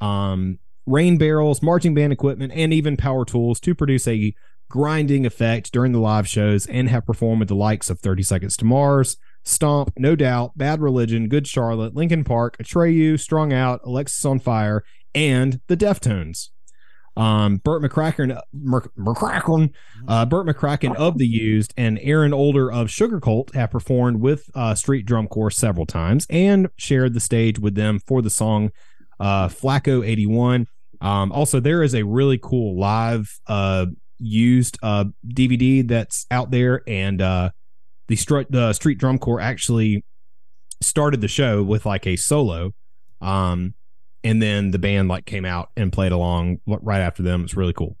[SPEAKER 2] um, rain barrels, marching band equipment, and even power tools to produce a grinding effect during the live shows and have performed with the likes of 30 Seconds to Mars, Stomp, No Doubt, Bad Religion, Good Charlotte, Linkin Park, Atreyu, Strung Out, Alexisonfire, and the Deftones. Um, Bert McCracken, Mer- McCracken, uh, Bert McCracken of the Used and Airin Older of Sugarcult have performed with uh, Street Drum Corps several times and shared the stage with them for the song uh, Flacco 81. Um, also, there is a really cool live uh, used uh, DVD that's out there, and uh, the, str- the Street Drum Corps actually started the show with like a solo. Um, and then the band like came out and played along right after them. It's really cool.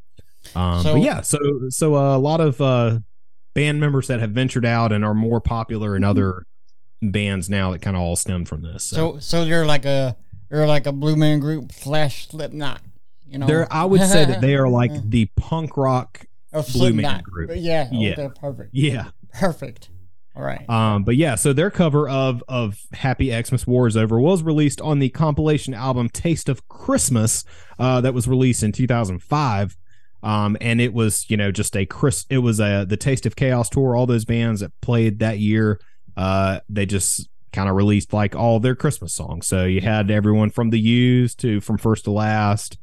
[SPEAKER 2] Um,
[SPEAKER 1] So-
[SPEAKER 2] but yeah, so so uh, a lot of uh, band members that have ventured out and are more popular in other bands now that kind of all stem from this. So,
[SPEAKER 1] So so they're like a they're like a Blue Man Group slash Slipknot. You know,
[SPEAKER 2] they're I would say that they are like the punk rock.
[SPEAKER 1] of
[SPEAKER 2] Blue Man Group.
[SPEAKER 1] Yeah,
[SPEAKER 2] Yeah.
[SPEAKER 1] okay, perfect,
[SPEAKER 2] Yeah.
[SPEAKER 1] perfect. All right.
[SPEAKER 2] Um, but yeah, so their cover of of Happy Xmas War is Over was released on the compilation album Taste of Christmas, uh, that was released in 2005. Um, and it was, you know, just a Chris. It was a the Taste of Chaos tour. All those bands that played that year, uh, they just kind of released like all their Christmas songs. So you had everyone from the Used to from first to last,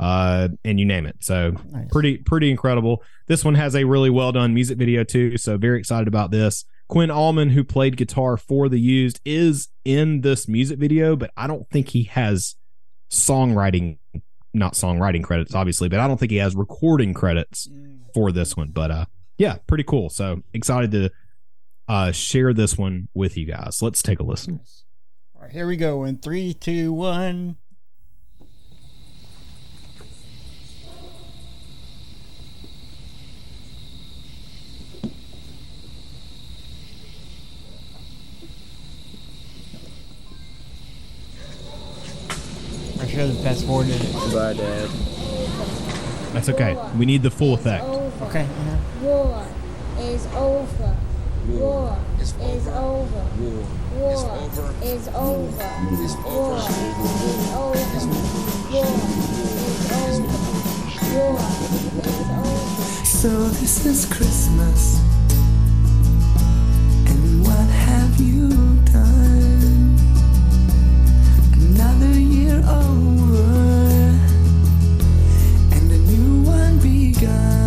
[SPEAKER 2] uh, and you name it. So
[SPEAKER 1] Nice.
[SPEAKER 2] pretty pretty incredible. This one has a really well done music video too, so very excited about this. Quinn Allman, who played guitar for the Used, is in this music video, but I don't think he has songwriting, not songwriting credits, obviously, but I don't think he has recording credits for this one. But uh, yeah, pretty cool. So excited to uh share this one with you guys. Let's take a listen.
[SPEAKER 1] All right, here we go. In three, two, one. I should have fast forwarded it.
[SPEAKER 5] Bye, Dad.
[SPEAKER 2] That's okay. We need the full effect.
[SPEAKER 6] Over.
[SPEAKER 1] Okay. yeah.
[SPEAKER 6] War is over. War is over.
[SPEAKER 7] War
[SPEAKER 6] War
[SPEAKER 7] is over.
[SPEAKER 6] is over.
[SPEAKER 7] Is
[SPEAKER 6] War
[SPEAKER 7] over.
[SPEAKER 6] is over. War is over. War is over.
[SPEAKER 4] So this is Christmas. And what have you done? Another year over. And a new one begun.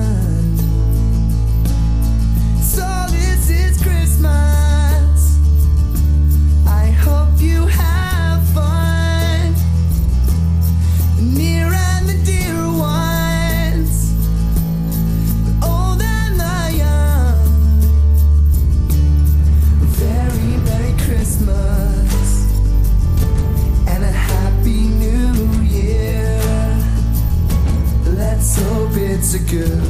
[SPEAKER 4] Hope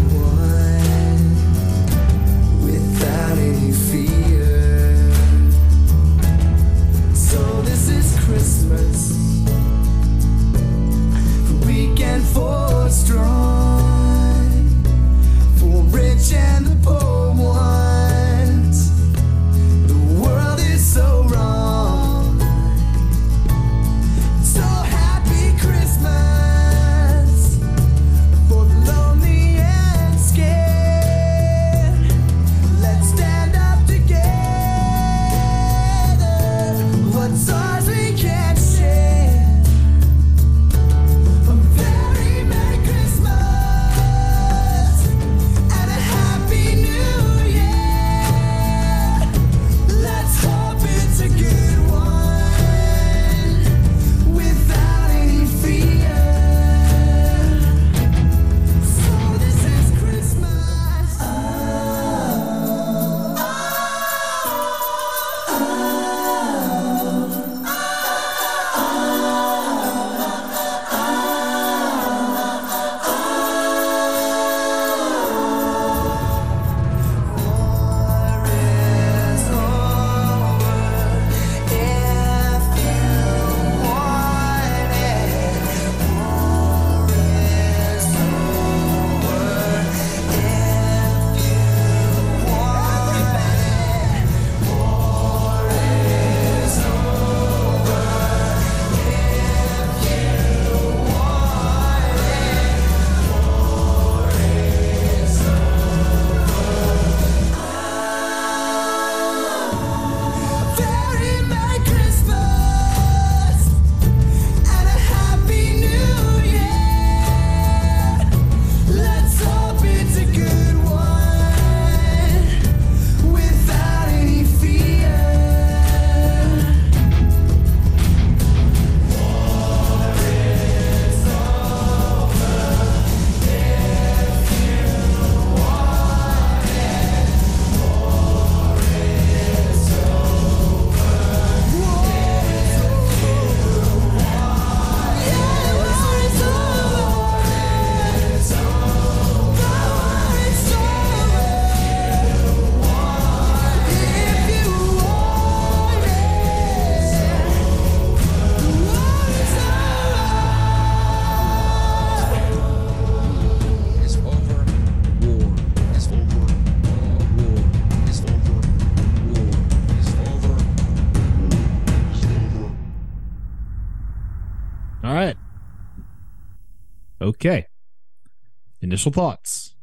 [SPEAKER 2] Initial thoughts.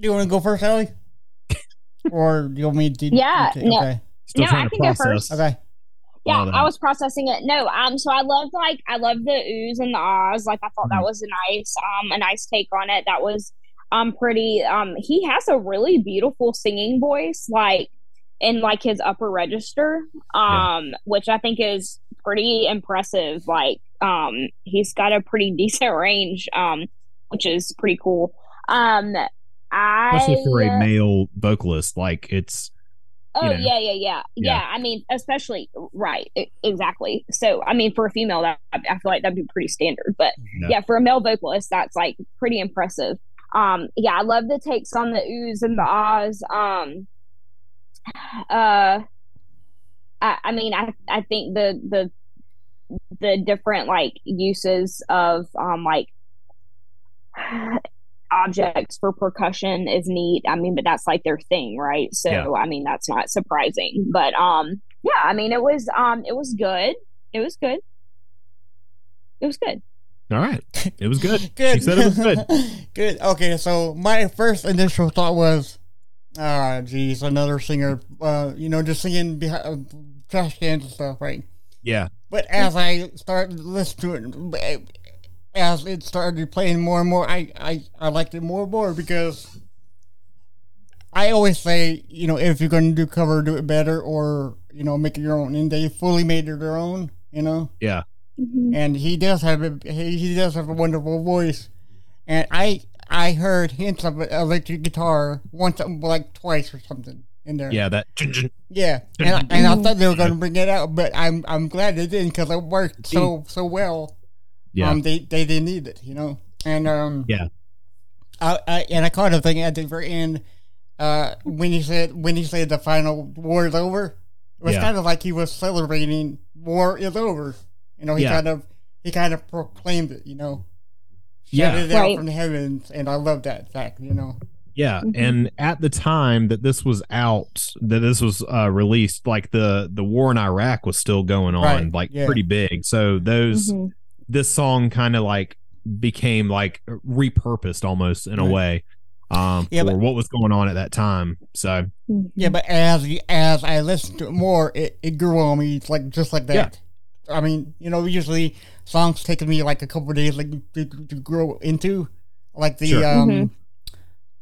[SPEAKER 1] Do you want to go first, Ellie? or do you want me to?
[SPEAKER 3] Yeah,
[SPEAKER 1] to-
[SPEAKER 3] no.
[SPEAKER 1] Okay.
[SPEAKER 2] Still
[SPEAKER 3] No,
[SPEAKER 2] trying
[SPEAKER 3] I
[SPEAKER 2] to
[SPEAKER 3] can go first.
[SPEAKER 1] Okay.
[SPEAKER 3] yeah i was processing it no um so i loved like i loved the oohs and the ahs like i thought
[SPEAKER 2] Mhm.
[SPEAKER 3] that was a nice um a nice take on it that was um pretty um he has a really beautiful singing voice like in like his upper register um which i think is pretty impressive like um he's got a pretty decent range um which is pretty cool um i
[SPEAKER 2] Especially for a male vocalist, like it's
[SPEAKER 3] Oh
[SPEAKER 2] you know.
[SPEAKER 3] yeah, yeah, yeah,
[SPEAKER 2] Yeah.
[SPEAKER 3] yeah. I mean, especially right, exactly. So, I mean, for a female, that I feel like that'd be pretty standard. But
[SPEAKER 2] Yeah.
[SPEAKER 3] yeah, for a male vocalist, that's like pretty impressive. Um, yeah, I love the takes on the oohs and the ahs. Um, uh, I, I mean, I I think the the the different like uses of um like objects for percussion is neat. I mean, but that's like their thing, right? So
[SPEAKER 2] Yeah.
[SPEAKER 3] I mean, that's not surprising. But um, yeah, I mean, it was um, it was good. It was good. It was good.
[SPEAKER 2] all right. It was good.
[SPEAKER 1] Good.
[SPEAKER 2] She said it was good.
[SPEAKER 1] good. Okay, so my first initial thought was, ah, geez, another singer, uh, you know, just singing behind uh, trash cans and stuff, right?
[SPEAKER 2] Yeah.
[SPEAKER 1] But as I started listening to it, as it started playing more and more, I, I, I liked it more and more because I always say, you know, if you're going to do cover, do it better or, you know, make it your own. And they fully made it their own, you know?
[SPEAKER 2] Yeah. Mm-hmm.
[SPEAKER 1] and he does have a he, he does have a wonderful voice, and I I heard hints of an electric guitar once like twice or something in there.
[SPEAKER 2] Yeah. That.
[SPEAKER 1] yeah, and I, and I thought they were going to bring it out, but I'm I'm glad they didn't because it worked so so well.
[SPEAKER 2] Yeah.
[SPEAKER 1] Um, they they didn't need it, you know, and um,
[SPEAKER 2] Yeah.
[SPEAKER 1] I, I and I caught a thing at the very end, uh, when he said when he said the final war is over. It was
[SPEAKER 2] Yeah.
[SPEAKER 1] kind of like he was celebrating war is over. You know, he
[SPEAKER 2] Yeah.
[SPEAKER 1] kind of he kind of proclaimed it. You know,
[SPEAKER 2] Yeah.
[SPEAKER 1] shouted it out
[SPEAKER 3] Right.
[SPEAKER 1] from the heavens, and I love that fact. You know,
[SPEAKER 2] Yeah,
[SPEAKER 3] Mhm.
[SPEAKER 2] and at the time that this was out, that this was uh, released, like the the war in Iraq was still going on,
[SPEAKER 1] Right,
[SPEAKER 2] like
[SPEAKER 1] yeah.
[SPEAKER 2] pretty big. So those
[SPEAKER 3] Mhm.
[SPEAKER 2] This song kind of like became like repurposed almost in a way um,
[SPEAKER 1] Yeah,
[SPEAKER 2] for
[SPEAKER 1] but-
[SPEAKER 2] what was going on at that time. So
[SPEAKER 1] yeah. But as as I listened to it more, it, it grew on me it's like just like that. I mean, you know, usually songs take me like a couple of days like to, to grow into, like the
[SPEAKER 2] Sure.
[SPEAKER 1] um.
[SPEAKER 3] Mhm.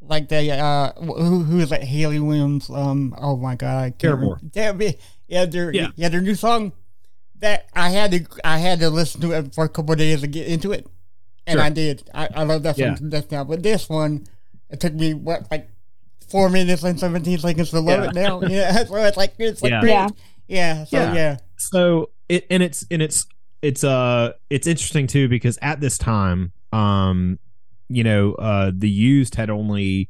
[SPEAKER 1] Like the uh, who who is that? Hayley Williams. Um, oh my god, I can't
[SPEAKER 2] Paramore.
[SPEAKER 1] remember. Yeah, yeah, their
[SPEAKER 2] Yeah.
[SPEAKER 1] yeah. their new song. That I had to I had to listen to it for a couple of days to get into it, and
[SPEAKER 2] Sure.
[SPEAKER 1] I did. I, I love that song
[SPEAKER 2] Yeah.
[SPEAKER 1] death now. But this one, it took me what like four minutes and seventeen seconds to love
[SPEAKER 2] Yeah.
[SPEAKER 1] it now. Yeah, so it's like it's like
[SPEAKER 2] Yeah.
[SPEAKER 1] great.
[SPEAKER 3] Yeah.
[SPEAKER 1] yeah, so
[SPEAKER 2] Yeah.
[SPEAKER 1] yeah,
[SPEAKER 2] so it and it's and it's it's uh it's interesting too because at this time um you know uh the used had only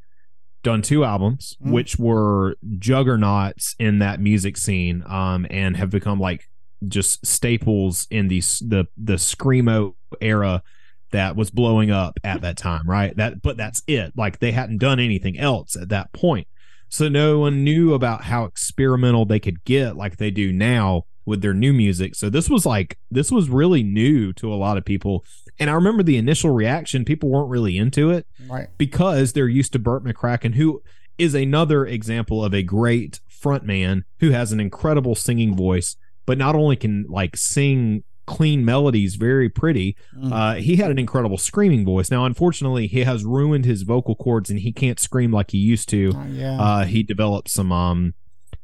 [SPEAKER 2] done two albums
[SPEAKER 1] Mhm.
[SPEAKER 2] which were juggernauts in that music scene um and have become like just staples in the the the screamo era that was blowing up at that time right that but that's it like they hadn't done anything else at that point so no one knew about how experimental they could get like they do now with their new music. So this was like this was really new to a lot of people. And I remember the initial reaction, people weren't really into it
[SPEAKER 1] right.
[SPEAKER 2] because they're used to Bert McCracken, who is another example of a great frontman who has an incredible singing voice, but not only can like sing clean melodies very pretty,
[SPEAKER 1] Mm.
[SPEAKER 2] uh, he had an incredible screaming voice. Now, unfortunately, he has ruined his vocal cords and he can't scream like he used to.
[SPEAKER 1] Uh, yeah,
[SPEAKER 2] Uh, he developed some um,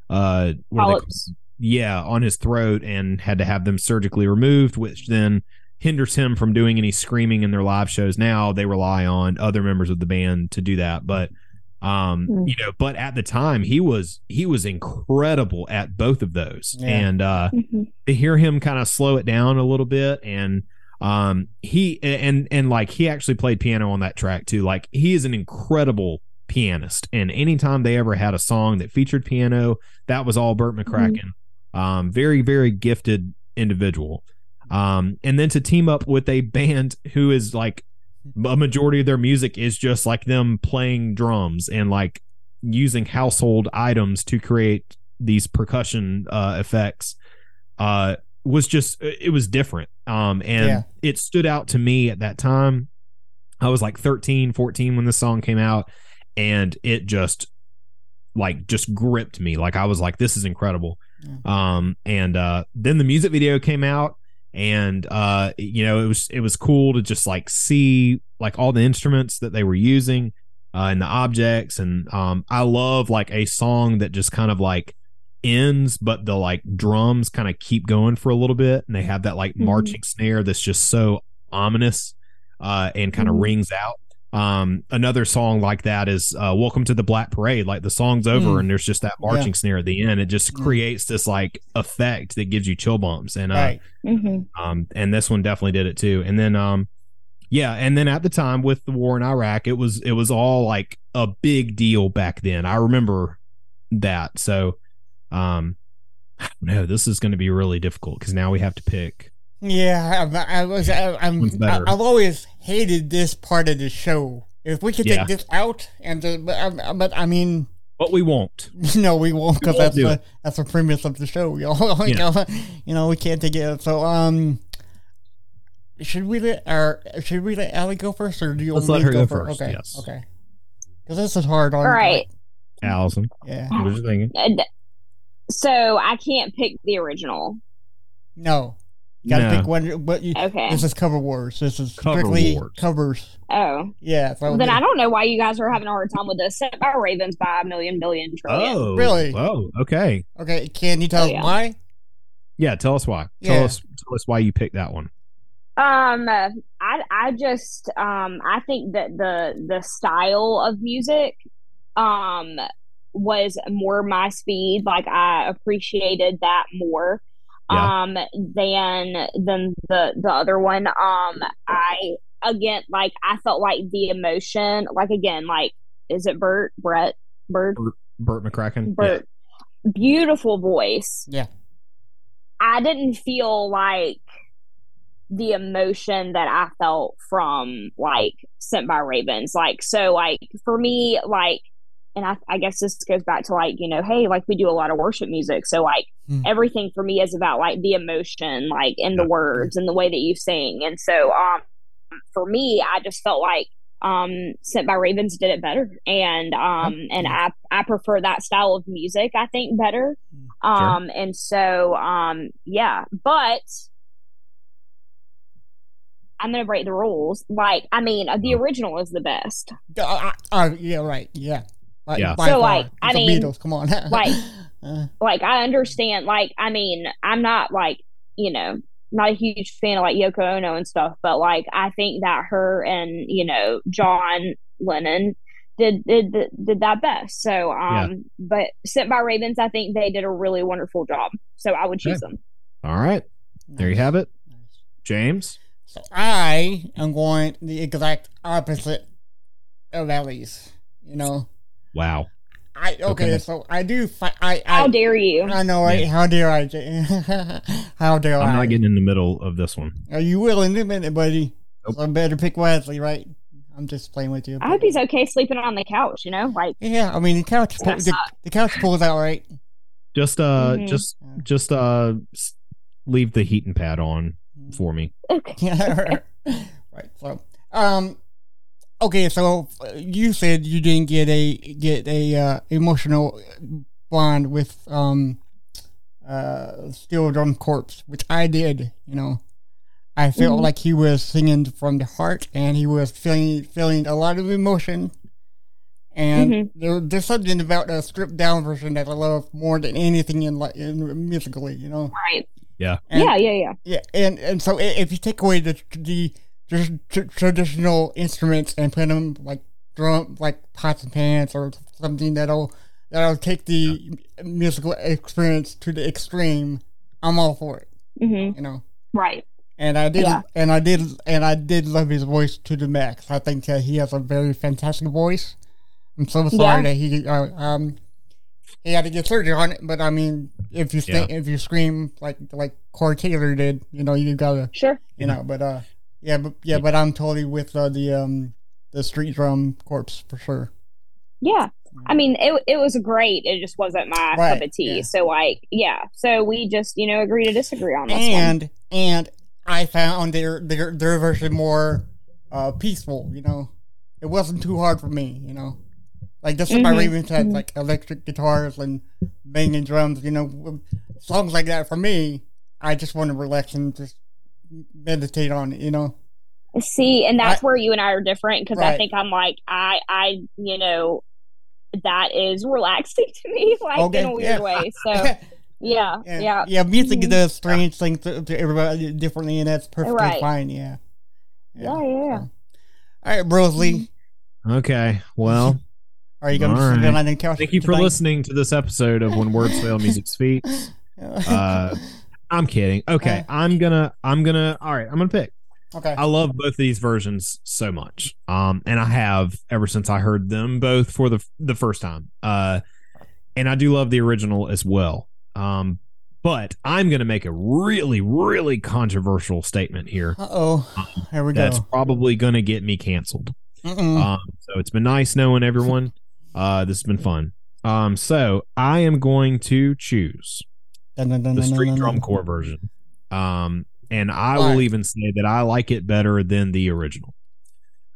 [SPEAKER 2] uh, what are they yeah, on his throat and had to have them surgically removed, which then hinders him from doing any screaming in their live shows. Now they rely on other members of the band to do that, but um,
[SPEAKER 3] Mm.
[SPEAKER 2] you know, but at the time he was he was incredible at both of those,
[SPEAKER 1] Yeah.
[SPEAKER 2] and uh,
[SPEAKER 3] Mhm.
[SPEAKER 2] to hear him kind of slow it down a little bit and um he and and like he actually played piano on that track too like he is an incredible pianist and anytime they ever had a song that featured piano that was all Bert McCracken um very very gifted individual um and then to team up with a band who is like a majority of their music is just like them playing drums and like using household items to create these percussion uh effects uh was just it was different Um, and
[SPEAKER 1] Yeah.
[SPEAKER 2] it stood out to me at that time. I was like 13, 14 when this song came out, and it just like just gripped me. Like I was like, this is incredible. Um, and uh, then the music video came out, and uh, you know, it was it was cool to just like see like all the instruments that they were using uh, and the objects, and um, I love like a song that just kind of like ends, but the like drums kind of keep going for a little bit, and they have that like
[SPEAKER 3] Mhm.
[SPEAKER 2] marching snare that's just so ominous uh, and kind of
[SPEAKER 3] Mhm.
[SPEAKER 2] rings out. Um, another song like that is uh, "Welcome to the Black Parade." Like the song's over,
[SPEAKER 1] Mm.
[SPEAKER 2] and there's just that marching snare at the end. It just
[SPEAKER 1] Mm.
[SPEAKER 2] creates this like effect that gives you chill bumps, and uh,
[SPEAKER 1] Right.
[SPEAKER 3] hmm
[SPEAKER 2] um, and this one definitely did it too. And then, um, yeah, and then at the time with the war in Iraq, it was it was all like a big deal back then. I remember that. So, um, I don't know. This is going to be really difficult because now we have to pick.
[SPEAKER 1] Yeah, I, I was. I, I'm.
[SPEAKER 2] One's
[SPEAKER 1] I,
[SPEAKER 2] better.
[SPEAKER 1] I've always hated this part of the show. If we could
[SPEAKER 2] Yeah.
[SPEAKER 1] take this out, and the, but, um, but I mean,
[SPEAKER 2] But we won't.
[SPEAKER 1] no, we won't because that's the that's the premise of the show. Y'all, you,
[SPEAKER 2] Yeah.
[SPEAKER 1] know, you know, we can't take it. out. So, um, should we let our should we let Allie go first, or do you
[SPEAKER 2] Let's
[SPEAKER 1] want
[SPEAKER 2] let
[SPEAKER 1] me
[SPEAKER 2] her
[SPEAKER 1] to
[SPEAKER 2] go first,
[SPEAKER 1] Okay,
[SPEAKER 2] yes.
[SPEAKER 1] okay. Because this is hard on.
[SPEAKER 3] All right.
[SPEAKER 2] Allison,
[SPEAKER 1] Yeah.
[SPEAKER 2] what was you thinking?
[SPEAKER 3] So I can't pick the original.
[SPEAKER 1] No. You gotta
[SPEAKER 2] No.
[SPEAKER 1] pick one. But you,
[SPEAKER 3] Okay.
[SPEAKER 1] this is cover wars. This is
[SPEAKER 2] Cover
[SPEAKER 1] strictly
[SPEAKER 2] wars.
[SPEAKER 1] covers.
[SPEAKER 3] Oh,
[SPEAKER 1] Yeah. So
[SPEAKER 3] well, then I don't know why you guys are having a hard time with this. Sent by Ravens by a million billion trillion.
[SPEAKER 2] Oh,
[SPEAKER 1] Really?
[SPEAKER 2] Oh, okay.
[SPEAKER 1] Okay. Can you tell
[SPEAKER 3] Oh,
[SPEAKER 1] us
[SPEAKER 3] yeah.
[SPEAKER 1] why?
[SPEAKER 2] Yeah, tell us why.
[SPEAKER 1] Yeah.
[SPEAKER 2] Tell us. Tell us why you picked that one.
[SPEAKER 3] Um, I I just um I think that the the style of music um was more my speed. Like I appreciated that more
[SPEAKER 2] Yeah.
[SPEAKER 3] um than than the the other one. Um, I again like I felt like the emotion. Like again, like is it Bert Brett Bird
[SPEAKER 2] Burt McCracken.
[SPEAKER 3] Bert beautiful voice.
[SPEAKER 1] Yeah.
[SPEAKER 3] I didn't feel like the emotion that I felt from like Sent by Ravens. Like, so like for me, like, and I, I guess this goes back to like, you know, hey, like we do a lot of worship music. So like
[SPEAKER 1] Hmm.
[SPEAKER 3] everything for me is about like the emotion, like in the words and the way that you sing. And so um for me, I just felt like um Sent by Ravens did it better. And um and I I prefer that style of music, I think, better. Um and so um yeah, but I'm gonna break the rules. Like, I mean, the
[SPEAKER 2] Oh.
[SPEAKER 3] original is the best.
[SPEAKER 1] Uh, uh, yeah. Right. Yeah. Like,
[SPEAKER 2] Yeah.
[SPEAKER 1] by
[SPEAKER 3] So,
[SPEAKER 1] far.
[SPEAKER 3] like,
[SPEAKER 1] It's
[SPEAKER 3] I
[SPEAKER 1] the
[SPEAKER 3] mean,
[SPEAKER 1] Beatles. Come on.
[SPEAKER 3] like,
[SPEAKER 1] Uh,
[SPEAKER 3] Like, I understand. Like, I mean, I'm not like you know not a huge fan of like Yoko Ono and stuff, but like I think that her and you know John Lennon did did did, did that best. So um, but Sent by Ravens, I think they did a really wonderful job. So I would choose
[SPEAKER 2] Okay.
[SPEAKER 3] them.
[SPEAKER 2] All right. There you have it. James.
[SPEAKER 1] So I am going the exact opposite of Ellie's. You know,
[SPEAKER 2] Wow.
[SPEAKER 1] I okay.
[SPEAKER 2] Okay.
[SPEAKER 1] So I do. Fi- I
[SPEAKER 3] How dare you?
[SPEAKER 1] I know, right? How dare I? How dare
[SPEAKER 2] I'm
[SPEAKER 1] I?
[SPEAKER 2] not getting in the middle of this one.
[SPEAKER 1] Are you willing to admit it, buddy?
[SPEAKER 2] Nope.
[SPEAKER 1] So I better pick wisely, right? I'm just playing with you.
[SPEAKER 3] I hope he's okay sleeping on the couch. You know, like
[SPEAKER 1] Yeah, I mean the couch.
[SPEAKER 3] That
[SPEAKER 1] the, the couch pulls out, right?
[SPEAKER 2] Just uh
[SPEAKER 3] Mhm.
[SPEAKER 2] just just uh leave the heating pad on for me.
[SPEAKER 3] okay.
[SPEAKER 1] Right. So, um, okay. So uh, you said you didn't get a get a uh, emotional bond with um, uh, Steel Drum Corpse, which I did. You know, I felt
[SPEAKER 3] Mhm.
[SPEAKER 1] like he was singing from the heart, and he was feeling feeling a lot of emotion. And
[SPEAKER 3] Mhm.
[SPEAKER 1] there, there's something about a stripped down version that I love more than anything in like in musically. You know.
[SPEAKER 3] Right.
[SPEAKER 2] Yeah.
[SPEAKER 1] And-
[SPEAKER 3] yeah, yeah, yeah.
[SPEAKER 1] yeah, and and so if you take away the the just tr- traditional instruments and put them like drum like pots and pans or something that'll that'll take the musical experience to the extreme, I'm all for it.
[SPEAKER 3] hmm
[SPEAKER 1] You know,
[SPEAKER 3] Right.
[SPEAKER 1] and I did
[SPEAKER 3] Yeah.
[SPEAKER 1] and I did and I did love his voice to the max. I think that he has a very fantastic voice. I'm so sorry
[SPEAKER 3] Yeah.
[SPEAKER 1] that he uh, um he had to get surgery on it, but I mean, if you st- if you scream like like Corey Taylor did, you know, you gotta
[SPEAKER 3] Sure.
[SPEAKER 1] you know. But uh, yeah, but yeah, but I'm totally with uh, the um the street drum corpse for sure.
[SPEAKER 3] Yeah. I mean, it it was great. It just wasn't my
[SPEAKER 1] Right,
[SPEAKER 3] cup of tea.
[SPEAKER 1] yeah.
[SPEAKER 3] So like, yeah. So we just you know agree to disagree on this one.
[SPEAKER 1] And and I found their their their version more uh, peaceful. You know, it wasn't too hard for me. You know, like this is my
[SPEAKER 3] Mhm,
[SPEAKER 1] Ravens had
[SPEAKER 3] mhm.
[SPEAKER 1] like electric guitars and banging drums. You know, songs like that for me. I just want to relax and just meditate on it. You know,
[SPEAKER 3] See, and that's
[SPEAKER 1] I-
[SPEAKER 3] where you and I are different because I think I'm like I I you know that is relaxing to me like
[SPEAKER 1] Okay,
[SPEAKER 3] in a weird
[SPEAKER 1] yeah.
[SPEAKER 3] way. So yeah,
[SPEAKER 1] yeah,
[SPEAKER 3] yeah.
[SPEAKER 1] yeah. Music
[SPEAKER 3] Mhm.
[SPEAKER 1] does strange things to, to everybody differently, and that's perfectly
[SPEAKER 3] Right.
[SPEAKER 1] fine. Yeah.
[SPEAKER 3] Yeah, yeah, yeah.
[SPEAKER 1] so. All right, Rosalie,
[SPEAKER 2] Okay. Well,
[SPEAKER 1] are you going to
[SPEAKER 2] All
[SPEAKER 1] sit
[SPEAKER 2] right.
[SPEAKER 1] on the couch?
[SPEAKER 2] thank you for listening to this episode of When Words Fail, Music Speaks. Uh, I'm kidding. Okay,
[SPEAKER 1] Uh.
[SPEAKER 2] I'm gonna, I'm gonna. All right, I'm gonna pick.
[SPEAKER 1] okay.
[SPEAKER 2] I love both these versions so much. Um, and I have ever since I heard them both for the the first time. Uh, and I do love the original as well. Um, but I'm gonna make a really, really controversial statement here.
[SPEAKER 1] Oh. Here we go.
[SPEAKER 2] That's probably gonna get me canceled. Um, so it's been nice knowing everyone. Uh, this has been fun. Um, so I am going to choose
[SPEAKER 1] Dun, dun, dun,
[SPEAKER 2] the street
[SPEAKER 1] dun, dun,
[SPEAKER 2] drum
[SPEAKER 1] dun.
[SPEAKER 2] corps version. Um, and I
[SPEAKER 1] Why?
[SPEAKER 2] will even say that I like it better than the original.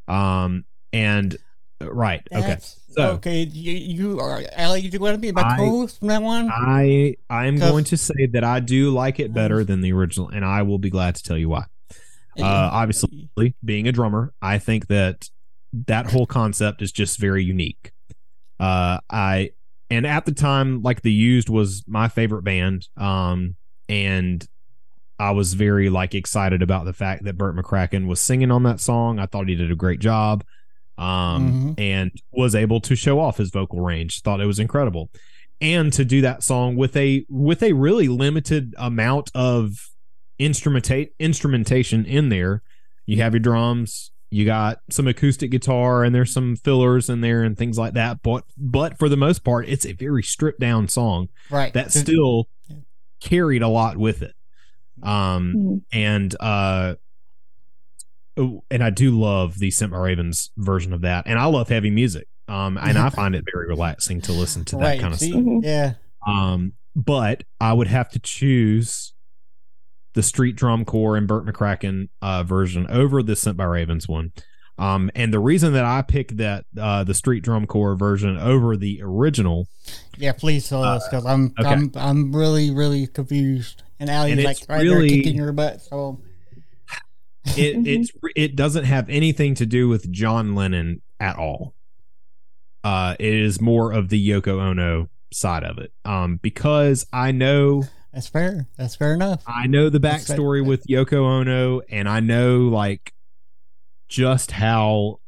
[SPEAKER 2] Um, and uh, right, okay. So-
[SPEAKER 1] okay, you, you are Allie. You want to be my
[SPEAKER 2] I-
[SPEAKER 1] co-host from that one?
[SPEAKER 2] I I am
[SPEAKER 1] 'Cause-
[SPEAKER 2] going to say that I do like it better than the original, and I will be glad to tell you why. Uh, obviously, being a drummer, I think that that whole concept is just very unique. Uh, I and at the time, like the Used was my favorite band, um, and I was very like excited about the fact that Bert McCracken was singing on that song. I thought he did a great job, um,
[SPEAKER 1] Mhm.
[SPEAKER 2] and was able to show off his vocal range. Thought it was incredible, and to do that song with a with a really limited amount of instrumentate instrumentation in there. You have your drums, you got some acoustic guitar, and there's some fillers in there and things like that. But but for the most part, it's a very stripped down song
[SPEAKER 1] right.
[SPEAKER 2] that still carried a lot with it. Um
[SPEAKER 3] Mhm.
[SPEAKER 2] and uh oh, and I do love the Sent by Ravens version of that. And I love heavy music. Um and I find it very relaxing to listen to that
[SPEAKER 1] right.
[SPEAKER 2] kind of
[SPEAKER 1] see?
[SPEAKER 2] stuff.
[SPEAKER 3] Mhm.
[SPEAKER 1] Yeah.
[SPEAKER 2] Um, but I would have to choose the Street Drum Corps and Bert McCracken uh, version over the Sent by Ravens one. Um, and the reason that I picked that uh, the Street Drum Corps version over the original,
[SPEAKER 1] Yeah. Please tell us because I'm
[SPEAKER 2] okay.
[SPEAKER 1] I'm I'm really really confused. And Allie's
[SPEAKER 2] And
[SPEAKER 1] like right
[SPEAKER 2] really-
[SPEAKER 1] there kicking your butt. So
[SPEAKER 2] it it's it doesn't have anything to do with John Lennon at all. Uh, it is more of the Yoko Ono side of it. Um, because I know
[SPEAKER 1] that's fair. That's fair enough.
[SPEAKER 2] I know the backstory with Yoko Ono, and I know like just how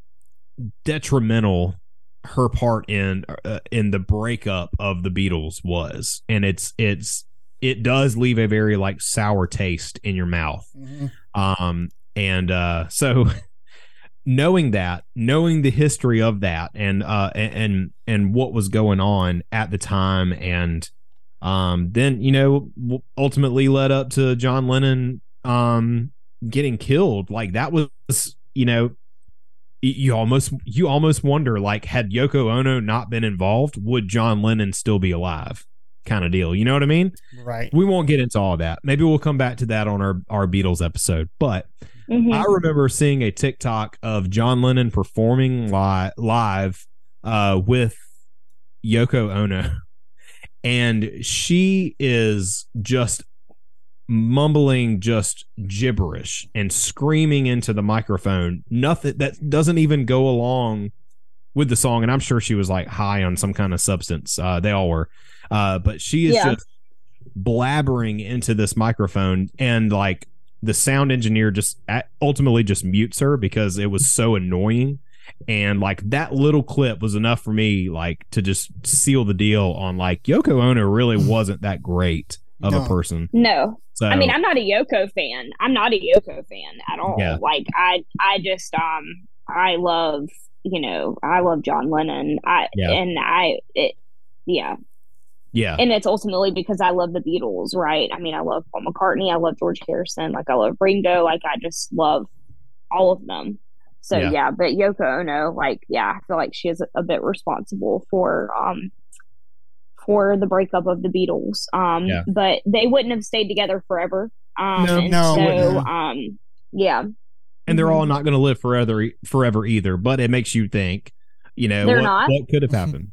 [SPEAKER 2] detrimental her part in uh, in the breakup of the Beatles was, and it's it's it does leave a very like sour taste in your mouth.
[SPEAKER 1] Mhm.
[SPEAKER 2] Um, and uh, so knowing that, knowing the history of that, and uh, and and what was going on at the time, and um, then you know ultimately led up to John Lennon um getting killed. Like that was you know you almost you almost wonder like had Yoko Ono not been involved, would John Lennon still be alive? Kind of deal. You know what I mean?
[SPEAKER 1] Right.
[SPEAKER 2] we won't get into all that. Maybe we'll come back to that on our our Beatles episode. But
[SPEAKER 3] Mhm.
[SPEAKER 2] I remember seeing a TikTok of John Lennon performing li- live uh, with Yoko Ono, and she is just mumbling just gibberish and screaming into the microphone. Nothing that doesn't even go along with the song. And I'm sure she was like high on some kind of substance. Uh, they all were, uh, but she is
[SPEAKER 3] Yeah.
[SPEAKER 2] just blabbering into this microphone and like the sound engineer just ultimately just mutes her because it was so annoying and like that little clip was enough for me like to just seal the deal on like Yoko Ono really wasn't that great of
[SPEAKER 1] No.
[SPEAKER 2] a person
[SPEAKER 3] No,
[SPEAKER 2] so
[SPEAKER 3] I mean I'm not a Yoko fan. I'm not a Yoko fan at all.
[SPEAKER 2] Yeah.
[SPEAKER 3] Like I, I just um, I love you know I love John Lennon. I
[SPEAKER 2] Yeah.
[SPEAKER 3] and I it, yeah,
[SPEAKER 2] yeah
[SPEAKER 3] and it's ultimately because I love the Beatles, right? I mean I love Paul McCartney. I love George Harrison. Like I love Ringo. Like I just love all of them. So
[SPEAKER 2] Yeah.
[SPEAKER 3] yeah, but Yoko Ono, like yeah, I feel like she is a bit responsible for um for the breakup of the Beatles. Um,
[SPEAKER 2] Yeah.
[SPEAKER 3] but they wouldn't have stayed together forever. Um,
[SPEAKER 2] No.
[SPEAKER 1] No,
[SPEAKER 3] so, um, yeah,
[SPEAKER 2] and they're
[SPEAKER 3] Mm-hmm.
[SPEAKER 2] all not going to live forever forever either. But it makes you think, you know,
[SPEAKER 3] They're
[SPEAKER 2] what,
[SPEAKER 3] not.
[SPEAKER 2] what could have happened.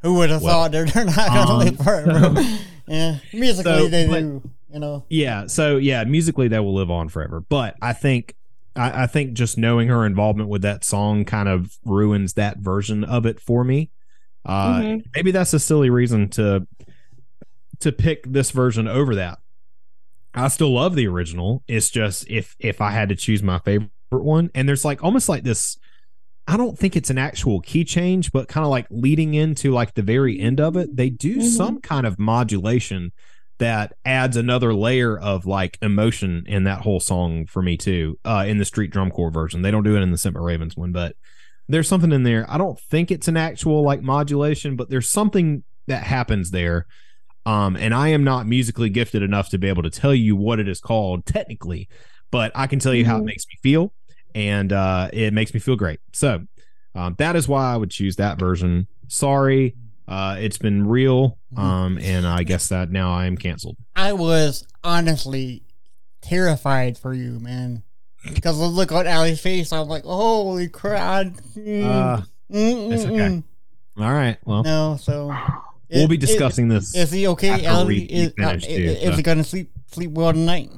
[SPEAKER 1] Who would have
[SPEAKER 2] Well,
[SPEAKER 1] thought they're, they're not gonna
[SPEAKER 2] um,
[SPEAKER 1] live forever? yeah, musically
[SPEAKER 2] so,
[SPEAKER 1] they
[SPEAKER 2] but-
[SPEAKER 1] do. You know,
[SPEAKER 2] Yeah. So yeah, musically they will live on forever. But I think I, I think just knowing her involvement with that song kind of ruins that version of it for me. Uh
[SPEAKER 3] Mhm.
[SPEAKER 2] maybe that's a silly reason to to pick this version over that. I still love the original. It's just if if I had to choose my favorite one, and there's like almost like this. I don't think it's an actual key change, but kind of like leading into like the very end of it, they do
[SPEAKER 3] Mhm.
[SPEAKER 2] some kind of modulation that adds another layer of like emotion in that whole song for me too. Uh, in the street drum corps version, they don't do it in the Sent by Ravens one, but there's something in there. I don't think it's an actual like modulation, but there's something that happens there. Um, and I am not musically gifted enough to be able to tell you what it is called technically, but I can tell you how it
[SPEAKER 3] Mhm.
[SPEAKER 2] makes me feel, and uh, it makes me feel great. So um, that is why I would choose that version. Sorry, uh, it's been real, um, and I guess that now I am canceled.
[SPEAKER 1] I was honestly terrified for you, man. Because the look on Allie's face, I'm like, holy crap! Mm,
[SPEAKER 2] Uh, it's okay. all right, well,
[SPEAKER 1] No, so
[SPEAKER 2] we'll be
[SPEAKER 1] Is-
[SPEAKER 2] discussing this.
[SPEAKER 1] Is, he okay, Allie? Is, uh, is, is he gonna sleep sleep well tonight?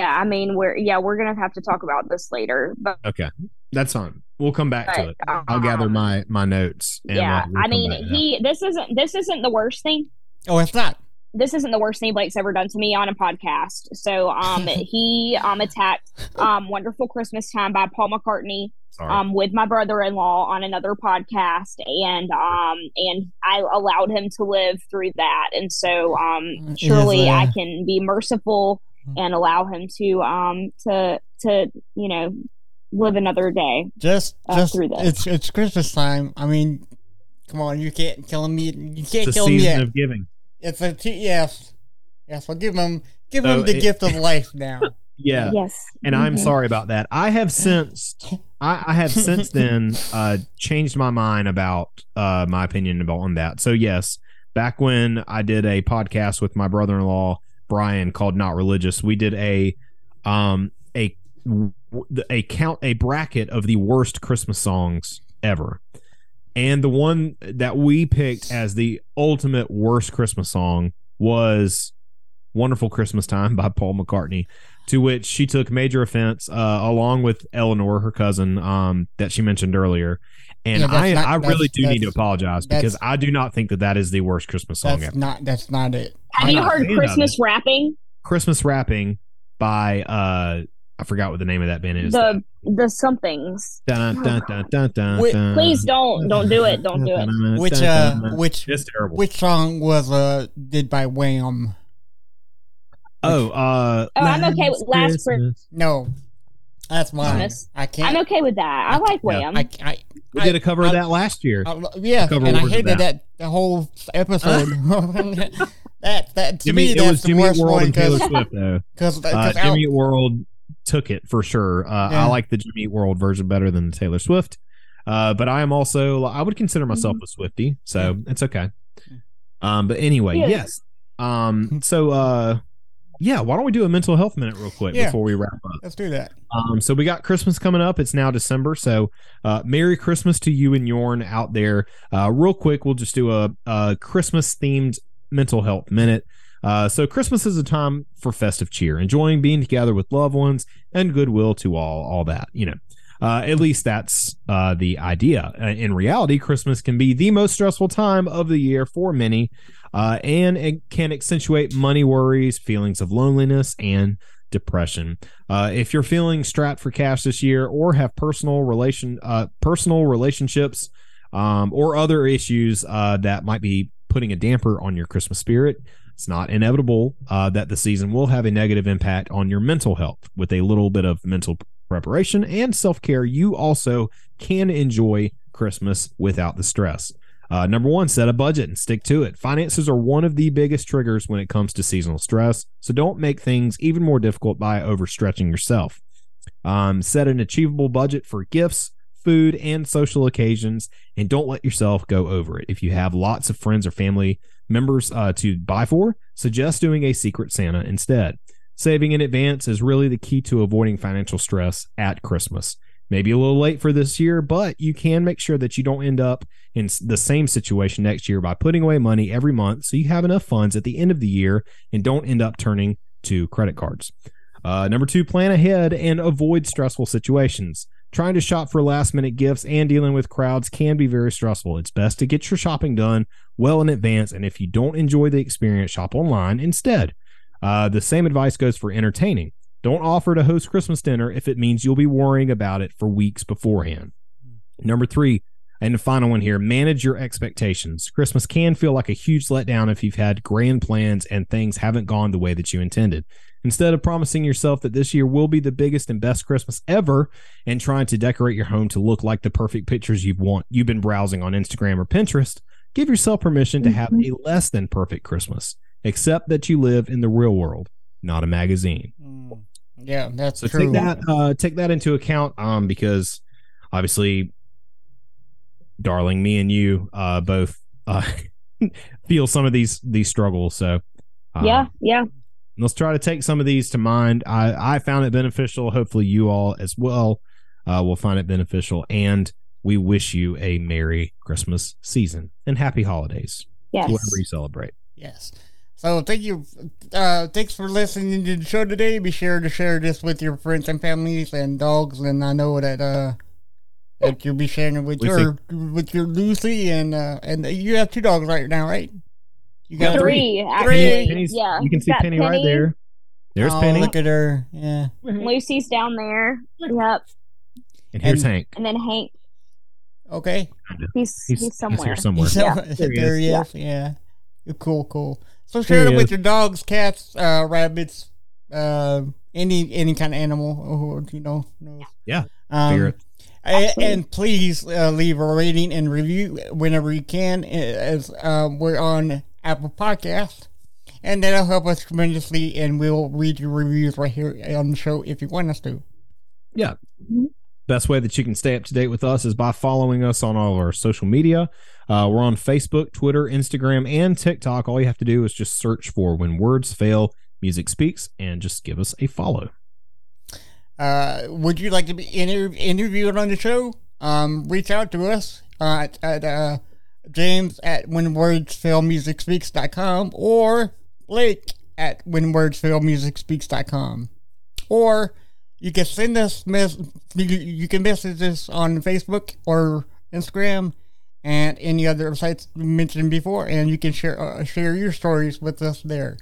[SPEAKER 3] Yeah. I mean, we're yeah, we're gonna have to talk about this later, but
[SPEAKER 2] Okay, that's fine. We'll come back to
[SPEAKER 3] but,
[SPEAKER 2] it. I'll gather
[SPEAKER 3] um,
[SPEAKER 2] my my notes. And
[SPEAKER 3] yeah,
[SPEAKER 2] we'll
[SPEAKER 3] I mean,
[SPEAKER 2] back to
[SPEAKER 3] he this isn't this isn't the worst thing.
[SPEAKER 1] Oh, it's not.
[SPEAKER 3] This isn't the worst thing Blake's ever done to me on a podcast. So, um, he um attacked um "Wonderful Christmas Time" by Paul McCartney
[SPEAKER 2] Sorry.
[SPEAKER 3] um with my brother-in-law on another podcast, and um and I allowed him to live through that, and so um surely I
[SPEAKER 1] uh,
[SPEAKER 3] can be merciful and allow him to um to to you know live another day.
[SPEAKER 1] Just
[SPEAKER 3] uh,
[SPEAKER 1] just
[SPEAKER 3] through this.
[SPEAKER 1] it's it's Christmas time. I mean, come on, you can't kill me. You can't
[SPEAKER 2] it's
[SPEAKER 1] kill me.
[SPEAKER 2] season
[SPEAKER 1] Yet.
[SPEAKER 2] of giving.
[SPEAKER 1] It's a t- yes, yes. Well, give him give
[SPEAKER 2] So
[SPEAKER 1] him the
[SPEAKER 2] it-
[SPEAKER 1] gift of life now.
[SPEAKER 2] Yeah.
[SPEAKER 3] Yes,
[SPEAKER 2] and I'm
[SPEAKER 3] Mhm.
[SPEAKER 2] sorry about that. I have since I, I have since then uh changed my mind about uh my opinion about on that. So yes, back when I did a podcast with my brother-in-law Brian called Not Religious, we did a um a a count a bracket of the worst Christmas songs ever. And the one that we picked as the ultimate worst Christmas song was Wonderful Christmas Time by Paul McCartney to which she took major offense, uh, along with Eleanor, her cousin, um, that she mentioned earlier. And
[SPEAKER 1] Yeah,
[SPEAKER 2] I,
[SPEAKER 1] not-
[SPEAKER 2] I really do need to apologize because I do not think that that is the worst Christmas song
[SPEAKER 1] That's
[SPEAKER 2] ever.
[SPEAKER 1] not that's not it.
[SPEAKER 3] Have
[SPEAKER 2] I'm
[SPEAKER 3] you heard Christmas wrapping?
[SPEAKER 2] Christmas wrapping by uh, I forgot what the name of that band is.
[SPEAKER 3] The the somethings.
[SPEAKER 2] Dun, dun, dun, dun, dun,
[SPEAKER 1] Wait,
[SPEAKER 2] dun.
[SPEAKER 3] Please don't don't do it. Don't do it.
[SPEAKER 1] Which uh which
[SPEAKER 2] It's terrible.
[SPEAKER 1] which song was uh did by Wham?
[SPEAKER 2] oh, uh,
[SPEAKER 3] Oh, I'm okay with Last
[SPEAKER 2] Christmas.
[SPEAKER 1] No, that's mine.
[SPEAKER 3] Christmas.
[SPEAKER 1] I can't.
[SPEAKER 3] I'm okay with that. I like
[SPEAKER 2] Yeah.
[SPEAKER 3] Wham.
[SPEAKER 1] I, I,
[SPEAKER 2] We did a cover
[SPEAKER 1] I-
[SPEAKER 2] of that last year.
[SPEAKER 1] I, yeah,
[SPEAKER 2] Cover
[SPEAKER 1] and I hated
[SPEAKER 2] that.
[SPEAKER 1] that the whole episode. that that to
[SPEAKER 2] Jimmy,
[SPEAKER 1] me
[SPEAKER 2] it
[SPEAKER 1] that's
[SPEAKER 2] was
[SPEAKER 1] the
[SPEAKER 2] Jimmy
[SPEAKER 1] worst
[SPEAKER 2] World
[SPEAKER 1] one
[SPEAKER 2] and Taylor Swift though.
[SPEAKER 1] because
[SPEAKER 2] Uh, Jimmy Eat World took it for sure. Uh,
[SPEAKER 1] Yeah.
[SPEAKER 2] I like the Jimmy Eat World version better than the Taylor Swift. Uh, but I am also I would consider myself a Swiftie, so it's okay. Um, but anyway,
[SPEAKER 3] Yeah.
[SPEAKER 2] yes. Um, so uh, yeah, why don't we do a mental health minute real quick
[SPEAKER 1] Yeah.
[SPEAKER 2] before we wrap up?
[SPEAKER 1] let's do that.
[SPEAKER 2] Um, so we got Christmas coming up. It's now December. So uh, Merry Christmas to you and Yorn out there. Uh, real quick, we'll just do a, a Christmas themed mental health minute. Uh, so Christmas is a time for festive cheer, enjoying being together with loved ones and goodwill to all, all that, you know. Uh, at least that's uh, the idea. Uh, in reality, Christmas can be the most stressful time of the year for many, uh, and it can accentuate money worries, feelings of loneliness, and depression. Uh, if you're feeling strapped for cash this year, or have personal relation, uh, personal relationships, um, or other issues uh, that might be putting a damper on your Christmas spirit, it's not inevitable uh, that the season will have a negative impact on your mental health. With a little bit of mental preparation and self care, you also can enjoy Christmas without the stress. Uh, number one, set a budget and stick to it. Finances are one of the biggest triggers when it comes to seasonal stress, so don't make things even more difficult by overstretching yourself. Um, set an achievable budget for gifts, food, and social occasions, and don't let yourself go over it. If you have lots of friends or family members uh, to buy for, suggest doing a Secret Santa instead. Saving in advance is really the key to avoiding financial stress at Christmas. Maybe a little late for this year, but you can make sure that you don't end up in the same situation next year by putting away money every month so you have enough funds at the end of the year and don't end up turning to credit cards. Uh, number two, plan ahead and avoid stressful situations. Trying to shop for last minute gifts and dealing with crowds can be very stressful. It's best to get your shopping done well in advance, and if you don't enjoy the experience, shop online instead. Uh, the same advice goes for entertaining. Don't offer to host Christmas dinner if it means you'll be worrying about it for weeks beforehand. Number three, and the final one here manage your expectations. Christmas can feel like a huge letdown if you've had grand plans and things haven't gone the way that you intended. Instead of promising yourself that this year will be the biggest and best Christmas ever and trying to decorate your home to look like the perfect pictures you've want you've been browsing on Instagram or Pinterest, give yourself permission to have a less than perfect Christmas. Accept that you live in the real world, not a magazine.
[SPEAKER 1] Mm. Yeah, that's
[SPEAKER 2] So
[SPEAKER 1] true.
[SPEAKER 2] take that uh, take that into account, um, because obviously, darling, me and you uh, both uh, feel some of these these struggles. So uh,
[SPEAKER 3] yeah, yeah.
[SPEAKER 2] let's try to take some of these to mind. I I found it beneficial. Hopefully, you all as well uh, will find it beneficial. And we wish you a merry Christmas season and happy holidays,
[SPEAKER 3] Yes.
[SPEAKER 2] whatever you celebrate.
[SPEAKER 1] Yes. So thank you. Uh, thanks for listening to the show today. Be sure to share this with your friends and families and dogs. And I know that uh, that you'll be sharing it with
[SPEAKER 2] Lucy.
[SPEAKER 1] your with your Lucy and uh, and you have two dogs right now, right? You got
[SPEAKER 3] Three,
[SPEAKER 1] Three.
[SPEAKER 3] actually.
[SPEAKER 2] Penny's,
[SPEAKER 3] yeah.
[SPEAKER 2] you can see
[SPEAKER 3] Got
[SPEAKER 2] Penny, right there. There's
[SPEAKER 1] oh,
[SPEAKER 2] Penny,
[SPEAKER 1] Look at her. Yeah.
[SPEAKER 3] Lucy's down there. Yep.
[SPEAKER 2] and here's
[SPEAKER 1] and-
[SPEAKER 2] Hank.
[SPEAKER 3] And then Hank,
[SPEAKER 1] Okay.
[SPEAKER 3] he's
[SPEAKER 2] He's,
[SPEAKER 3] he's,
[SPEAKER 2] he's
[SPEAKER 3] somewhere.
[SPEAKER 2] here somewhere.
[SPEAKER 1] So,
[SPEAKER 3] Yeah.
[SPEAKER 2] There he
[SPEAKER 1] there he
[SPEAKER 3] is.
[SPEAKER 1] is. Yeah. Cool. Cool. So share it with your dogs, cats, uh, rabbits, uh, any any kind of animal, or you know.
[SPEAKER 2] Yeah.
[SPEAKER 1] Um. And please uh, leave a rating and review whenever you can, uh, as uh, we're on Apple Podcast, and that'll help us tremendously. And we'll read your reviews right here on the show if you want us to.
[SPEAKER 2] Yeah. Best way that you can stay up to date with us is by following us on all of our social media. Uh, we're on Facebook, Twitter, Instagram, and TikTok. All you have to do is just search for When Words Fail, Music Speaks, and just give us a follow.
[SPEAKER 1] Uh, would you like to be inter- interviewed on the show? Um, reach out to us uh, at, at uh, James at whenwordsfailmusicspeaks.com or Blake at whenwordsfailmusicspeaks.com. Or you can send us mess- you, can message us on Facebook or Instagram and any other sites mentioned before, and you can share uh, share your stories with us there.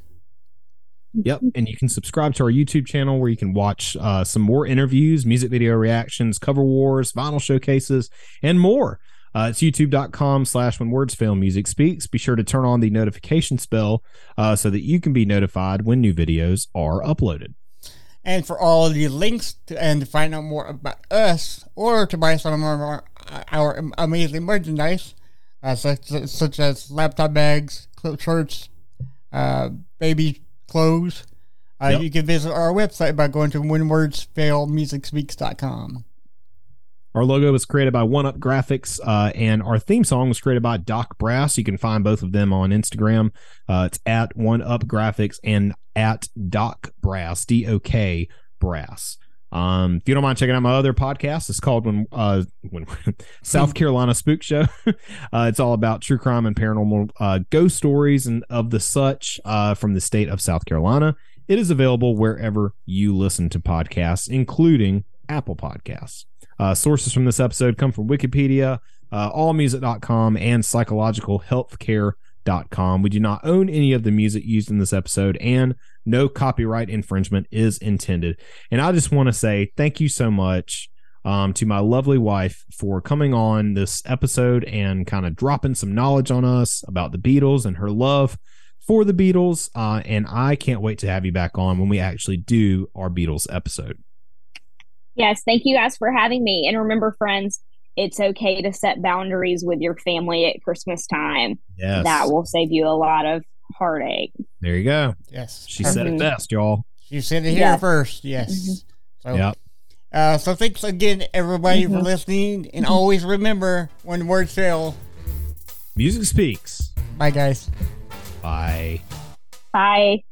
[SPEAKER 2] Yep. And you can subscribe to our YouTube channel where you can watch uh, some more interviews, music video reactions, cover wars, vinyl showcases, and more. Uh, it's youtube.com slash when words fail music speaks. Be sure to turn on the notification bell uh, so that you can be notified when new videos are uploaded.
[SPEAKER 1] And for all the links to, and to find out more about us or to buy some of our, our amazing merchandise, uh, such, such as laptop bags, shirts, uh, baby clothes, uh,
[SPEAKER 2] Yep.
[SPEAKER 1] you can visit our website by going to whenwordsfailmusicspeaks.com.
[SPEAKER 2] Our logo was created by One Up Graphics, uh, and our theme song was created by Dok Brass. You can find both of them on Instagram. Uh, it's at One Up Graphics and at Dok Brass, D O K Brass. Um, if you don't mind checking out my other podcast, it's called When uh, When South Carolina Spook Show. uh, it's all about true crime and paranormal uh, ghost stories and of the such uh, from the state of South Carolina. It is available wherever you listen to podcasts, including Apple Podcasts. Uh, sources from this episode come from Wikipedia, uh, allmusic.com, and psychologicalhealthcare.com. We do not own any of the music used in this episode, and no copyright infringement is intended. And I just want to say thank you so much um, to my lovely wife for coming on this episode and kind of dropping some knowledge on us about the Beatles and her love for the Beatles. Uh, and I can't wait to have you back on when we actually do our Beatles episode.
[SPEAKER 3] Yes, thank you guys for having me. And remember, friends, it's okay to set boundaries with your family at Christmas time.
[SPEAKER 2] Yes.
[SPEAKER 3] That will save you a lot of heartache.
[SPEAKER 2] There you go.
[SPEAKER 1] Yes.
[SPEAKER 2] She said it
[SPEAKER 3] Mhm.
[SPEAKER 2] best, y'all.
[SPEAKER 1] You said it here
[SPEAKER 3] Yeah.
[SPEAKER 1] first. Yes.
[SPEAKER 3] Mhm.
[SPEAKER 1] So,
[SPEAKER 2] Yep.
[SPEAKER 1] uh, so thanks again, everybody, for
[SPEAKER 3] Mhm.
[SPEAKER 1] listening. And always remember when words fail,
[SPEAKER 2] Music speaks.
[SPEAKER 1] bye, guys.
[SPEAKER 2] Bye.
[SPEAKER 3] Bye.